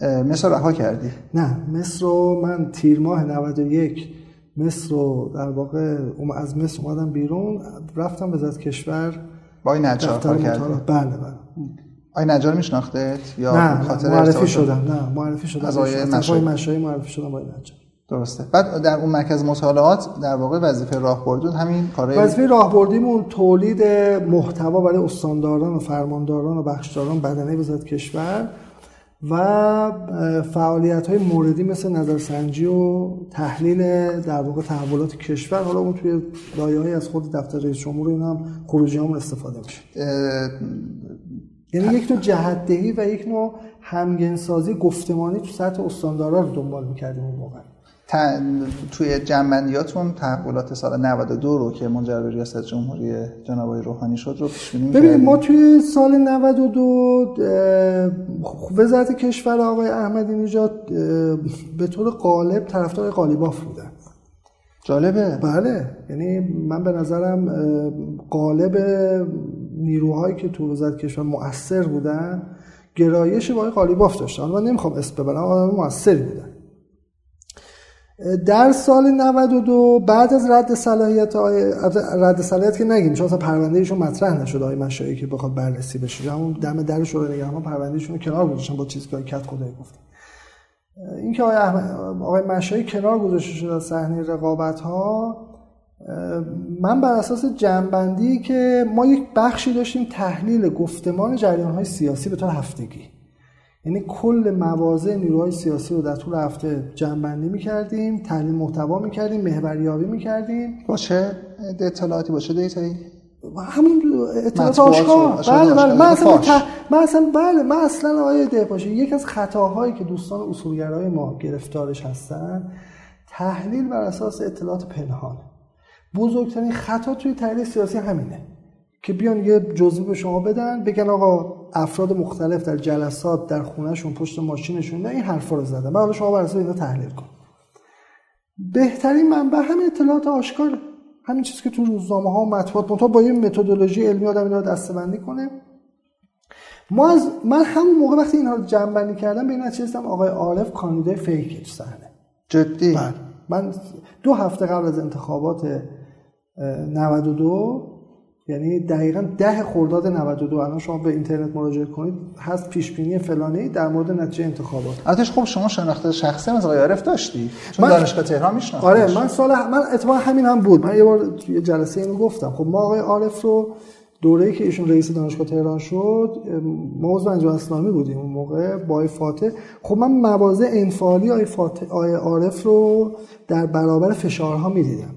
مصر رها کردی؟ نه مصر رو من تیر ماه 91 مصر رو در واقع از مصر اومدم بیرون رفتم وزارت کشور. با این نجار کار کردی؟ بله بله. آی نجار میشناختت یا نه خاطر معرفی شدم نه معرفی شدم. از آقای مشایی. معرفی شدم با نجار. درسته. بعد در اون مرکز مطالعات در واقع وظیفه راهبردی همین کاره وظیفه راهبردیمون تولید محتوا برای استانداران و فرمانداران و بخشداران بدنه وزارت کشور. و فعالیت های موردی مثل نظرسنجی و تحلیل در واقع تحولات کشور. حالا اون توی لایه از خود دفتر رئیس جمهور این هم خروجی همون استفاده میشه. یعنی یک نوع جهتدهی و یک نوع همگنسازی گفتمانی تو سطح استاندارا رو دنبال می‌کردیم اون موقع. توی جنبندیاتون تحولات سال 92 رو که منجر به ریاست جمهوری جناب روحانی شد رو پیش بینی ببینید ما توی سال 92 وزارت کشور آقای احمدی نژاد به طور غالب طرفدار قالیباف بودن جالبه. بله یعنی من به نظرم غالب نیروهایی که تو وزارت کشور مؤثر بودن گرایش با قالیباف داشتن. من نمی‌خوام اسم ببرم آدم مؤثری بودن در سال 92 بعد از رد صلاحیت رد صلاحیت که نگیم چون اصلا پرونده ایشون مطرح نشد آقای مشایی که بخواد بررسی بشه. همون دم در شورای نگهبان پرونده ایشون کنار گذاشتن با چیزی که کت خدای گفت این که آقای, آقای مشایی کنار گذاشته شد از صحنه رقابت ها من بر اساس جنبندی که ما یک بخشی داشتیم تحلیل گفتمان جریان های سیاسی به طور هفتگی. یعنی کل مواضع نیروهای سیاسی رو در طول هفته جمع‌بندی می‌کردیم تحلیل محتوا می‌کردیم محوریابی می‌کردیم. باشه؟ اطلاعاتی باشه دیتایی همون اطلاعات آشکار. بله بله. من اصلا, من اصلا بله من اصلا آقای دهپاشی یک از خطاهایی که دوستان اصولگرای ما گرفتارش هستن تحلیل بر اساس اطلاعات پنهان. بزرگترین خطا توی تحلیل سیاسی همینه که بیان یه جزوه به شما بدن بگن آقا افراد مختلف در جلسات در خونهشون پشت ماشینشون نه این حرفا رو زدن. حالا شما بر اینا تحلیل کن. بهترین منبع همین اطلاعات آشکار همین چیزی که تو روزنامه ها و مطبوعات با یه متدولوژی علمی آدم اینا رو دستبندی کنه. ما از من همون موقع وقتی اینها رو جمع بندی کردم به این نتیجه آقای عارف کاندیدای فیک تو صحنه. جدی؟ بله. من دو هفته قبل از انتخابات 92 یعنی دقیقا ده خرداد 92 الان شما به اینترنت مراجعه کنید هست پیش بینی فلانی در مورد نتیجه انتخابات. البته خب شما شناخته شخصی از آقای عارف داشتی چون من دانشگاه تهران میشناختم آره من سال من اتفاقا همین هم بود. من یه بار توی جلسه اینو گفتم. خب ما آقای عارف رو دوره‌ای که ایشون رئیس دانشگاه تهران شد ما عضو انجمن اسلامی بودیم اون موقع با فاتح. خب من مواضع انفعالی آقای فاتح آقای عارف رو در برابر فشارها می‌دیدم.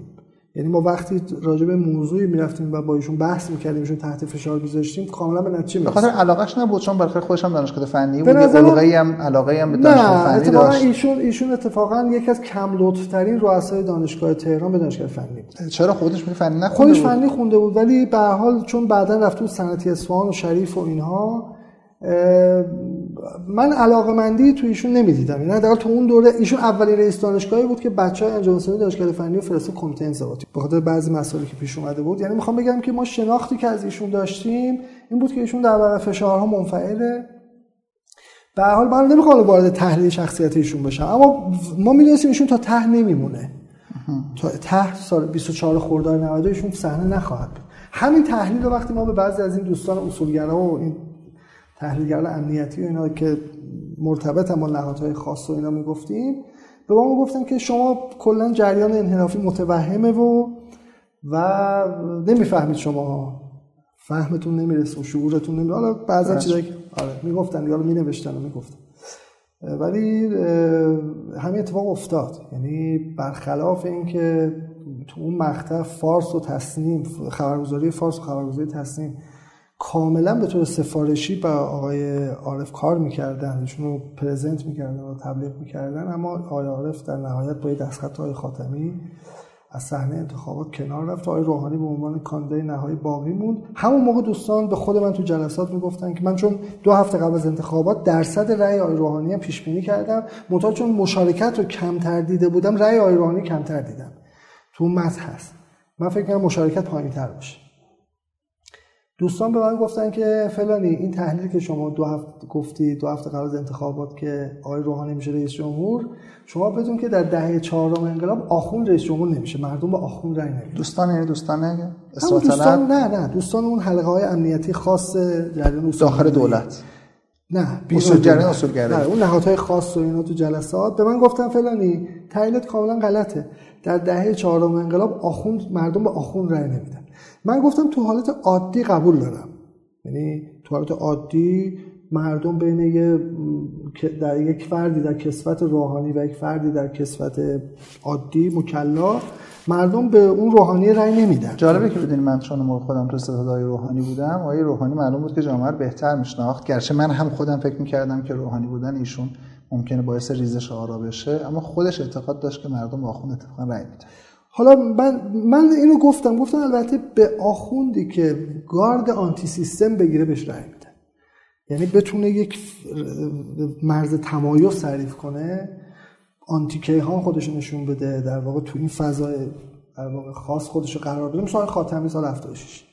یعنی ما وقتی راجع به موضوعی می‌رفتیم و با ایشون بحث می‌کردیم ایشون تحت فشار میذاشتیم کاملا به نتیجه به خاطر علاقش نبود چون برای خودش هم دانشگاه فنی بود علاقه هم علاقه هم به دانشگاه فنی اتفاقا داشت. ایشون ایشون اتفاقا یکی از کم لطف‌ترین رؤسای دانشگاه تهران به دانشگاه فنی بود. چرا خودش می فنی نخونده خودش فنی خونده بود ولی به حال چون بعدا رفت تو صنعتی اصفهان و شریف و اینها من علاقه مندی تو ایشون نمی‌دیدم. یعنی در تو اون دوره ایشون اولین رئیس دانشگاهی بود که بچه های انجام دانشگاه فنی و فرستاد کمیته انضباطی به خاطر بعضی مسائلی که پیش اومده بود. یعنی می‌خوام بگم که ما شناختی که از ایشون داشتیم این بود که ایشون در برابر فشارها منفعله. به حال من نمی‌خوام وارد تحلیل شخصیت ایشون بشم. اما ما می‌دونستیم ایشون تا ته نمیمونه. تا ته سال 24 خرداد 90 ایشون صحنه نخواهد بود. همین تحلیل رو وقتی ما به بعضی از این دوستان اصولگرا و این تحلیلگران امنیتی و اینا که مرتبط با نهادهای خاص و اینا می‌گفتیم. به ما گفتن که شما کلا جریان انحرافی متوهمه و و نمی‌فهمید شما. فهمتون نمی‌رسه و شعورتون نمی‌رسه. حالا بعضا چیزایی که آره می‌گفتن. یا می نوشتن و می‌گفتن. ولی همین اتفاق افتاد. یعنی برخلاف اینکه تو اون مقطع فارس و تصنیم خبرگزاری فارس و خبرگزاری تصنیم کاملا به طور سفارشی با آقای عارف کار می‌کردن ایشون رو پرزنت می‌کردن و تبلیغ می‌کردن اما آقای عارف در نهایت با دستخط های خاتمی از صحنه انتخابات کنار رفت آقای روحانی به عنوان کاندیدای نهایی باقی موند. همون موقع دوستان به خود من تو جلسات می‌گفتن که من چون دو هفته قبل از انتخابات درصد رأی آقای روحانی هم پیش بینی کردم منتها چون مشارکت رو کمتر دیده بودم رأی آقای روحانی کمتر دیدم. تو متن هست. من فکر کنم مشارکت پایینتر باشه. دوستان به من گفتن که فلانی این تحلیل که شما دو هفته گفتی دو هفته قبل از انتخابات که آقای روحانی میشه رئیس جمهور شما بدون که در دهه چهارم انقلاب آخون رئیس جمهور نمیشه. مردم به آخون رأی نمیدن دوستان دوستان نه دوستان نه نه. دوستان اون حلقه های امنیتی خاص جریان داخل دولت. نه اصولگرایی نه اون نهادهای خاص و اینا تو جلسات. به من گفتن فلانی تحلیلت کاملا غلطه. در دهه چهارم انقلاب آخوند مردم به آخوند رأی نمیدن. من گفتم تو حالت عادی قبول دارم. یعنی تو حالت عادی مردم بین یه در یک فردی در کسفت روحانی و یک فردی در کسفت عادی مکلا مردم به اون روحانی رأی نمیدن. جالبه که بدونی من چون موقع خودم تو ستادای روحانی بودم آقای روحانی معلوم بود که جامعه بهتر میشناخت. گرچه من هم خودم فکر می‌کردم که روحانی بودن ایشون ممکنه باعث ریزش آرا بشه اما خودش اعتقاد داشت که مردم آخوند اتفاقا رأی میدن. حالا من من اینو گفتم گفتم البته به آخوندی که گارد آنتی سیستم بگیره بهش رأی میده یعنی بتونه یک مرز تمایز تعریف کنه آنتی ها خودش نشون بده در واقع تو این فضای در واقع خاص خودش قرار بده. مثلا خاتمی سال 76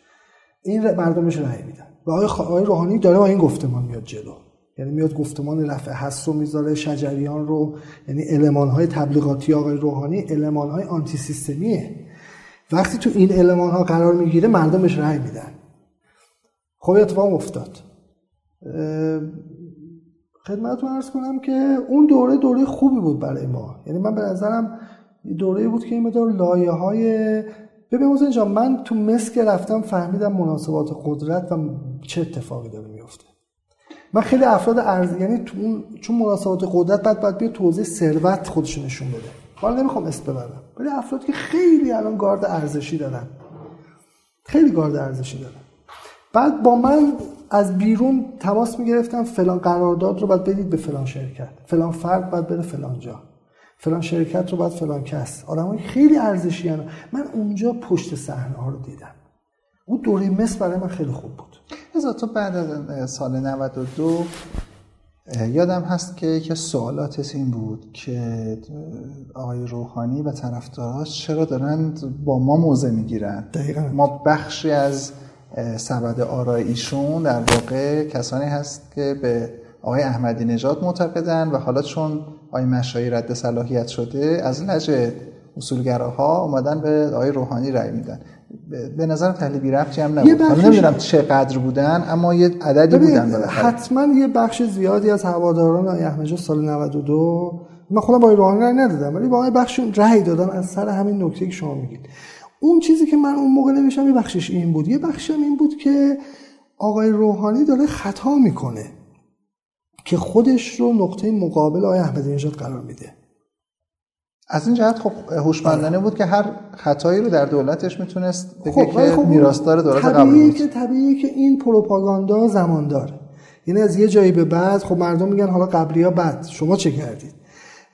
این مردمش رأی میدن. و آقای روحانی داره با این گفتمان میاد جلو. یعنی میاد گفتمان رفع حس رو می‌ذاره شجریان رو یعنی علمان های تبلیغاتی آقای روحانی علمان های آنتی سیستمیه وقتی تو این علمان ها قرار می‌گیره مردم بهش میدن. خب اتفاق افتاد. خدمتتون ارز کنم که اون دوره دوره خوبی بود برای ما. یعنی من به نظرم دوره بود که این مدار لایه های ببین اینجا من تو مسک رفتم فهمیدم مناسبات قدرت و چه اتفاقی داره میفته من خیلی افراد ارز یعنی تو اون چون مناسبات قدرت بعد بعد بیا توضیح ثروت خودش نشون بده. حالا نمی‌خوام اسم ببرم. ولی افرادی که خیلی الان گارد ارزشی دارن. خیلی گارد ارزشی دارن. بعد با من از بیرون تماس می‌گرفتم فلان قرارداد رو باید بدید به فلان شرکت. فلان فرد باید بره فلان جا. فلان شرکت رو باید فلان کس. آدمای خیلی ارزشی. من اونجا پشت صحنه ها رو دیدم. اون دوره مصر برای من خیلی خوب بود. از تو بعد از سال 92 یادم هست که یکی سوالات این بود که آقای روحانی و طرفداراش چرا دارن با ما موضع می‌گیرن؟ ما بخشی از سبد آرای ایشون در واقع کسانی هست که به آقای احمدی نژاد معتقدن و حالا چون آقای مشایی رد صلاحیت شده از لج اصولگراها اومدن به آقای روحانی رأی میدن. به نظر تحلیل بی رفتی هم نبود. حالا نمی‌دونم چقدر بودن اما یه عددی بودن حتما یه بخش زیادی از هواداران احمدی سال 92 من خودم با روحانی رأی ندادم ولی با بخش رأی دادن از سر همین نکته که شما میگید. اون چیزی که من اون موقع نوشتم یه بخشش این بود. یه بخشم این بود که آقای روحانی داره خطا می‌کنه که خودش رو نقطه مقابل آقای احمدی نژاد قرار میده. از این جهت خب هوشمندانه بود که هر خطایی رو در دولتش می‌تونست بگه خب که خب میراثدار دولت قبلی که طبیعیه که این پروپاگاندا زمان داره. یعنی از یه جایی به بعد خب مردم میگن حالا قبلی بعد شما چه کردید؟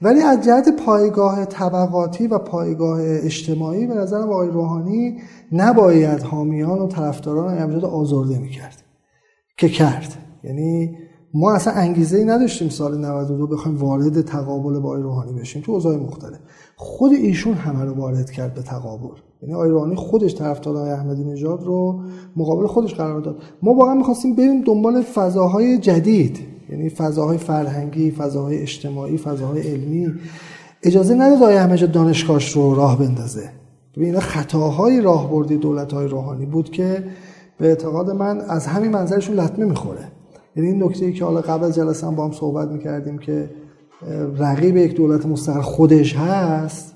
ولی از جهت پایگاه طبقاتی و پایگاه اجتماعی به نظرم آقای روحانی نباید حامیان و طرفداران امجاد آزرده می‌کرد. که کرد. یعنی ما اصلا انگیزه ای نداشتیم سال 92 بخوایم وارد تقابل با روحانی بشیم. تو اوضاع مختلف. خود ایشون همه رو وارد کرد به تقابل. یعنی آقای روحانی خودش طرفدار آقای احمدی نژاد رو مقابل خودش قرار داد. ما واقعا می‌خواستیم بریم دنبال فضاهای جدید. یعنی فضاهای فرهنگی فضاهای اجتماعی فضاهای علمی. اجازه نداد آقای احمدی دانشگاهش رو راه بندازه. ببین اینا خطاهای راهبردی دولت‌های روحانی بود که به اعتقاد من از همین منظرشون لطمه می‌خوره. یعنی این نکته ای که حالا قبل جلسه هم با هم صحبت می‌کردیم که رقیب یک دولت مستقل خودش هست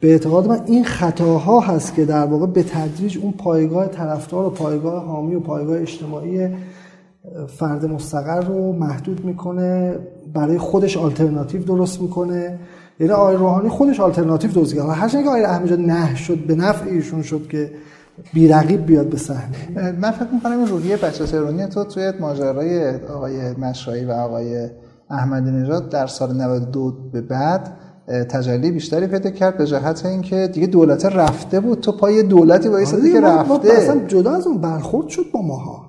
به اعتقاد من این خطاها هست که در واقع به تدریج اون پایگاه طرفدار و پایگاه حامی و پایگاه اجتماعی فرد مستقر رو محدود می‌کنه برای خودش آلترناتیو درست می‌کنه. یعنی آقای روحانی خودش آلترناتیو درست کرد هر که آقای احمدی نه شد به نفع ایشون شد که بیرقیب بیاد به صحنه. من فکر می‌کنم این روحیه بچه ترونی تو توی ماجرای آقای مشایی و آقای احمدی نژاد در سال 92 به بعد تجلی بیشتری پیدا کرد به جهت اینکه دیگه دولت رفته بود تو پای دولتی وایسادی آره که رفته. اصلا جدا از اون برخورد شد با ماها.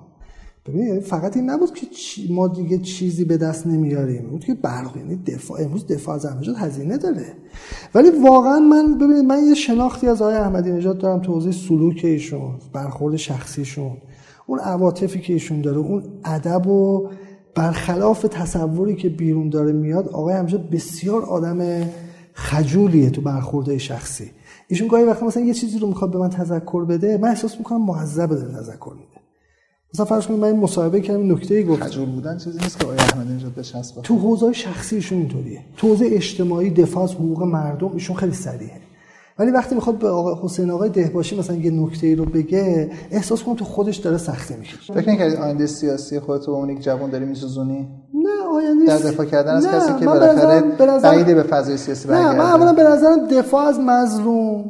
ببینید یعنی فقط این نبود که ما دیگه چیزی به دست نمیاریم. بود که برق یعنی دفاع امروز دفاع از احمدی هزینه داره. ولی واقعا من ببینید من یه شناختی از آقای احمدی نژاد دارم تو حوزه سلوک ایشون برخورد شخصیشون اون عواطفی که ایشون داره اون ادب و برخلاف تصوری که بیرون داره میاد آقای احمدی بسیار آدم خجولیه تو برخوردهای شخصی. ایشون گاهی وقتا مثلا یه چیزی رو می‌خواد به من تذکر بده من احساس می‌کنم معذب داره تذکر میده. مثلا فرض کنید من این مصاحبه کردم نکته ای گفتم. خجول بودن چیزی نیست که آقای احمدی نژاد بچسبه. تو حوزه شخصیشون اینطوریه. تو حوزه اجتماعی دفاع از حقوق مردم ایشون خیلی سریعه. ولی وقتی می‌خواد به آقای حسین آقای دهباشی مثلا یه نکته ای رو بگه احساس کنم تو خودش داره سختی می‌کشه فکر نکردی آینده سیاسی خودت به اون یک جوان داری میسوزونی؟ نه آینده در دفاع کردن از کسی که بالاخره بعید به فضای سیاسی برگرده. نه من اولا به نظرم دفاع از مظلوم.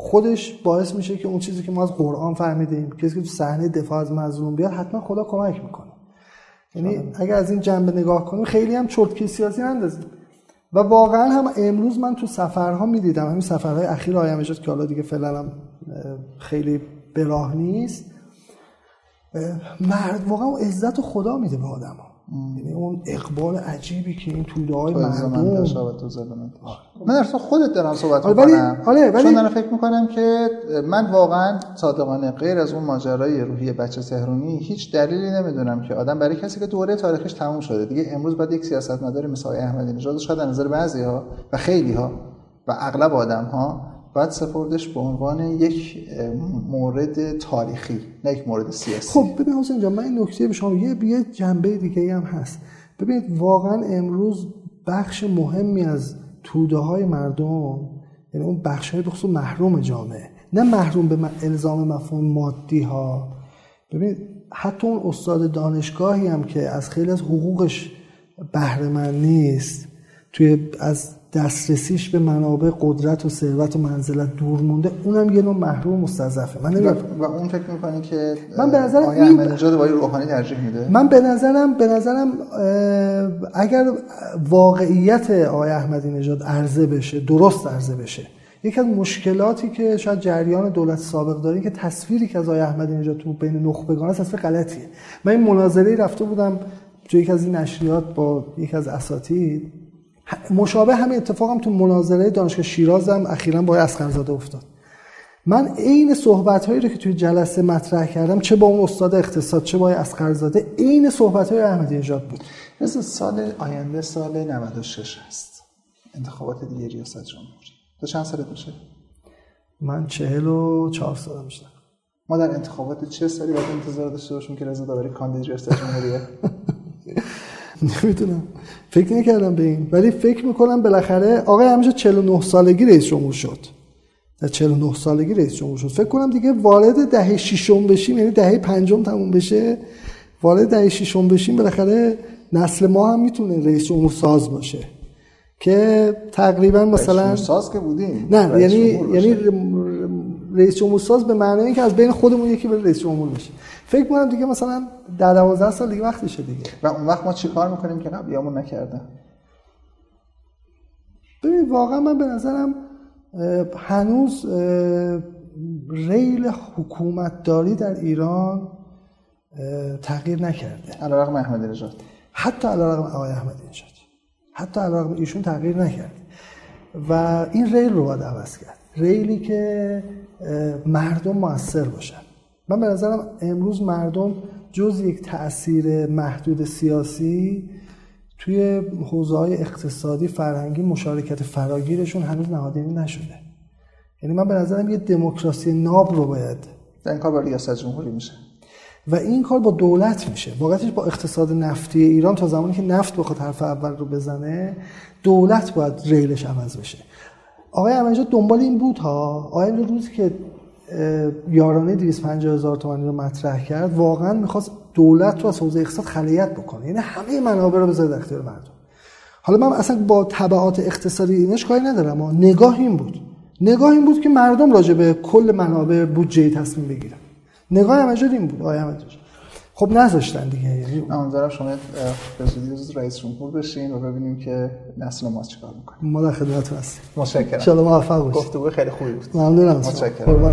خودش باعث میشه که اون چیزی که ما از قرآن فهمیدیم کسی که تو صحنه دفاع از مظلوم بیاد حتما خدا کمک می‌کنه. یعنی اگر از این جنبه نگاه کنیم خیلی هم چرتکی سیاسی اندازیم و واقعا هم امروز من تو سفرها می‌دیدم همین سفرهای اخیر آیم که حالا دیگه فعلا هم خیلی به راه نیست مرد واقعا عزت خدا میده به آدم یعنی اون اقبال عجیبی که این توده های مردم. من در خودت دارم صحبت آره می‌کنم. آره ولی... چون دارم فکر می‌کنم که من واقعا صادقانه غیر از اون ماجرای روحی بچه سهرونی هیچ دلیلی نمی‌دونم که آدم برای کسی که دوره تاریخش تموم شده. دیگه امروز بعد یک سیاست مداری مثل احمدی نژاد شاید نظر بعضی ها و خیلی ها و اغلب آدم ها باید سپردش به عنوان یک مورد تاریخی نه یک مورد سیاسی. خب ببین حسین جان من این نکته به شما یه یه جنبه دیگه هم هست. ببینید واقعا امروز بخش مهمی از توده های مردم یعنی اون بخش های بخصوص محروم جامعه نه محروم به الزام مفهوم مادی ها ببینید حتی اون استاد دانشگاهی هم که از خیلی از حقوقش بهره نیست توی از دسترسیش به منابع قدرت و ثروت و منزلت دور مونده اونم یه نوع محروم مستضعفه. من و, اون فکر می‌کنی که من به نظرم این نژاد روحانی ترجیح میده؟ من به نظرم به نظرم اگر واقعیت آقای احمدی نژاد عرضه بشه درست عرضه بشه یکی از مشکلاتی که شاید جریان دولت سابق داره که تصویری که از آقای احمدی نژاد تو بین نخبگان است تصویر غلطیه. من این مناظره رفته بودم تو یک از این نشریات با یک از اساتید. مشابه همین اتفاقم تو مناظره دانشگاه شیراز هم اخیرا با اسقرزاده افتاد. من عین صحبت هایی رو که توی جلسه مطرح کردم چه با اون استاد اقتصاد چه با اسقرزاده عین صحبت های احمدی نژاد بود. مثل سال آینده سال 96 هست. انتخابات دیگه ریاست جمهوری تو چند سالت میشه؟ من چهل و چهار سالم میشه. ما در انتخابات چه سالی باید انتظار داشته باشیم که رضا داوری کاندید ریاست جمهوریه؟ نمی‌دونم. فکر نکردم به این. ولی فکر می‌کنم بالاخره آقای همیشه 49 سالگی رئیس جمهور شد. در 49 سالگی رئیس جمهور شد. فکر کنم دیگه وارد دهه ششم بشیم یعنی دهه پنجم تموم بشه. وارد دهه ششم بشیم بالاخره نسل ما هم می‌تونه رئیس جمهور ساز باشه. که تقریبا مثلا ساز که بودیم. نه یعنی یعنی رئیس جمهور ساز به معنی اینکه از بین خودمون یکی به رئیس جمهور بشه. فکر کنم دیگه مثلا در 12 سال دیگه وقتشه دیگه. و اون وقت ما چیکار می‌کنیم که قبلیامون نکردن؟ ببین واقعا من به نظرم هنوز ریل حکومتداری در ایران تغییر نکرده. علیرغم احمدی نژاد. حتی علیرغم آقای احمدی نژاد. حتی علیرغم ایشون تغییر نکرد و این ریل رو باید عوض کرد. ریلی که مردم موثر باشن. من به نظرم امروز مردم جز یک تاثیر محدود سیاسی توی حوزه های اقتصادی فرهنگی مشارکت فراگیرشون هنوز نهادینی نشده. یعنی من به نظرم یه دموکراسی ناب رو باید این کار با ریاست جمهوری میشه. و این کار با دولت میشه. واقعتش با اقتصاد نفتی ایران تا زمانی که نفت بخواد حرف اول رو بزنه دولت باید ریلش عوض بشه. آقای احمدی دنبال این بود ها؟ آقای روزی که یارانه 250 هزار تومانی رو مطرح کرد. واقعا می‌خواست دولت رو از حوزه اقتصاد خلیت بکنه. یعنی همه منابع رو بذاره در اختیار مردم. حالا من اصلا با تبعات اقتصادی اینش کاری ندارم. اما نگاه این بود. نگاه این بود که مردم راجع به کل منابع بودجه تصمیم بگیرن. نگاه همجور این بود. آیا همجور خب نذاشتن دیگه. یعنی امیدوارم شما به زودی رئیس جمهور بشین و ببینیم که نسل ما چیکار می‌کنه. ما در خدمتتون هستیم. متشکرم. ان موفق باشید گفتگو خیلی خوبی بود. ممنونم. متشکرم.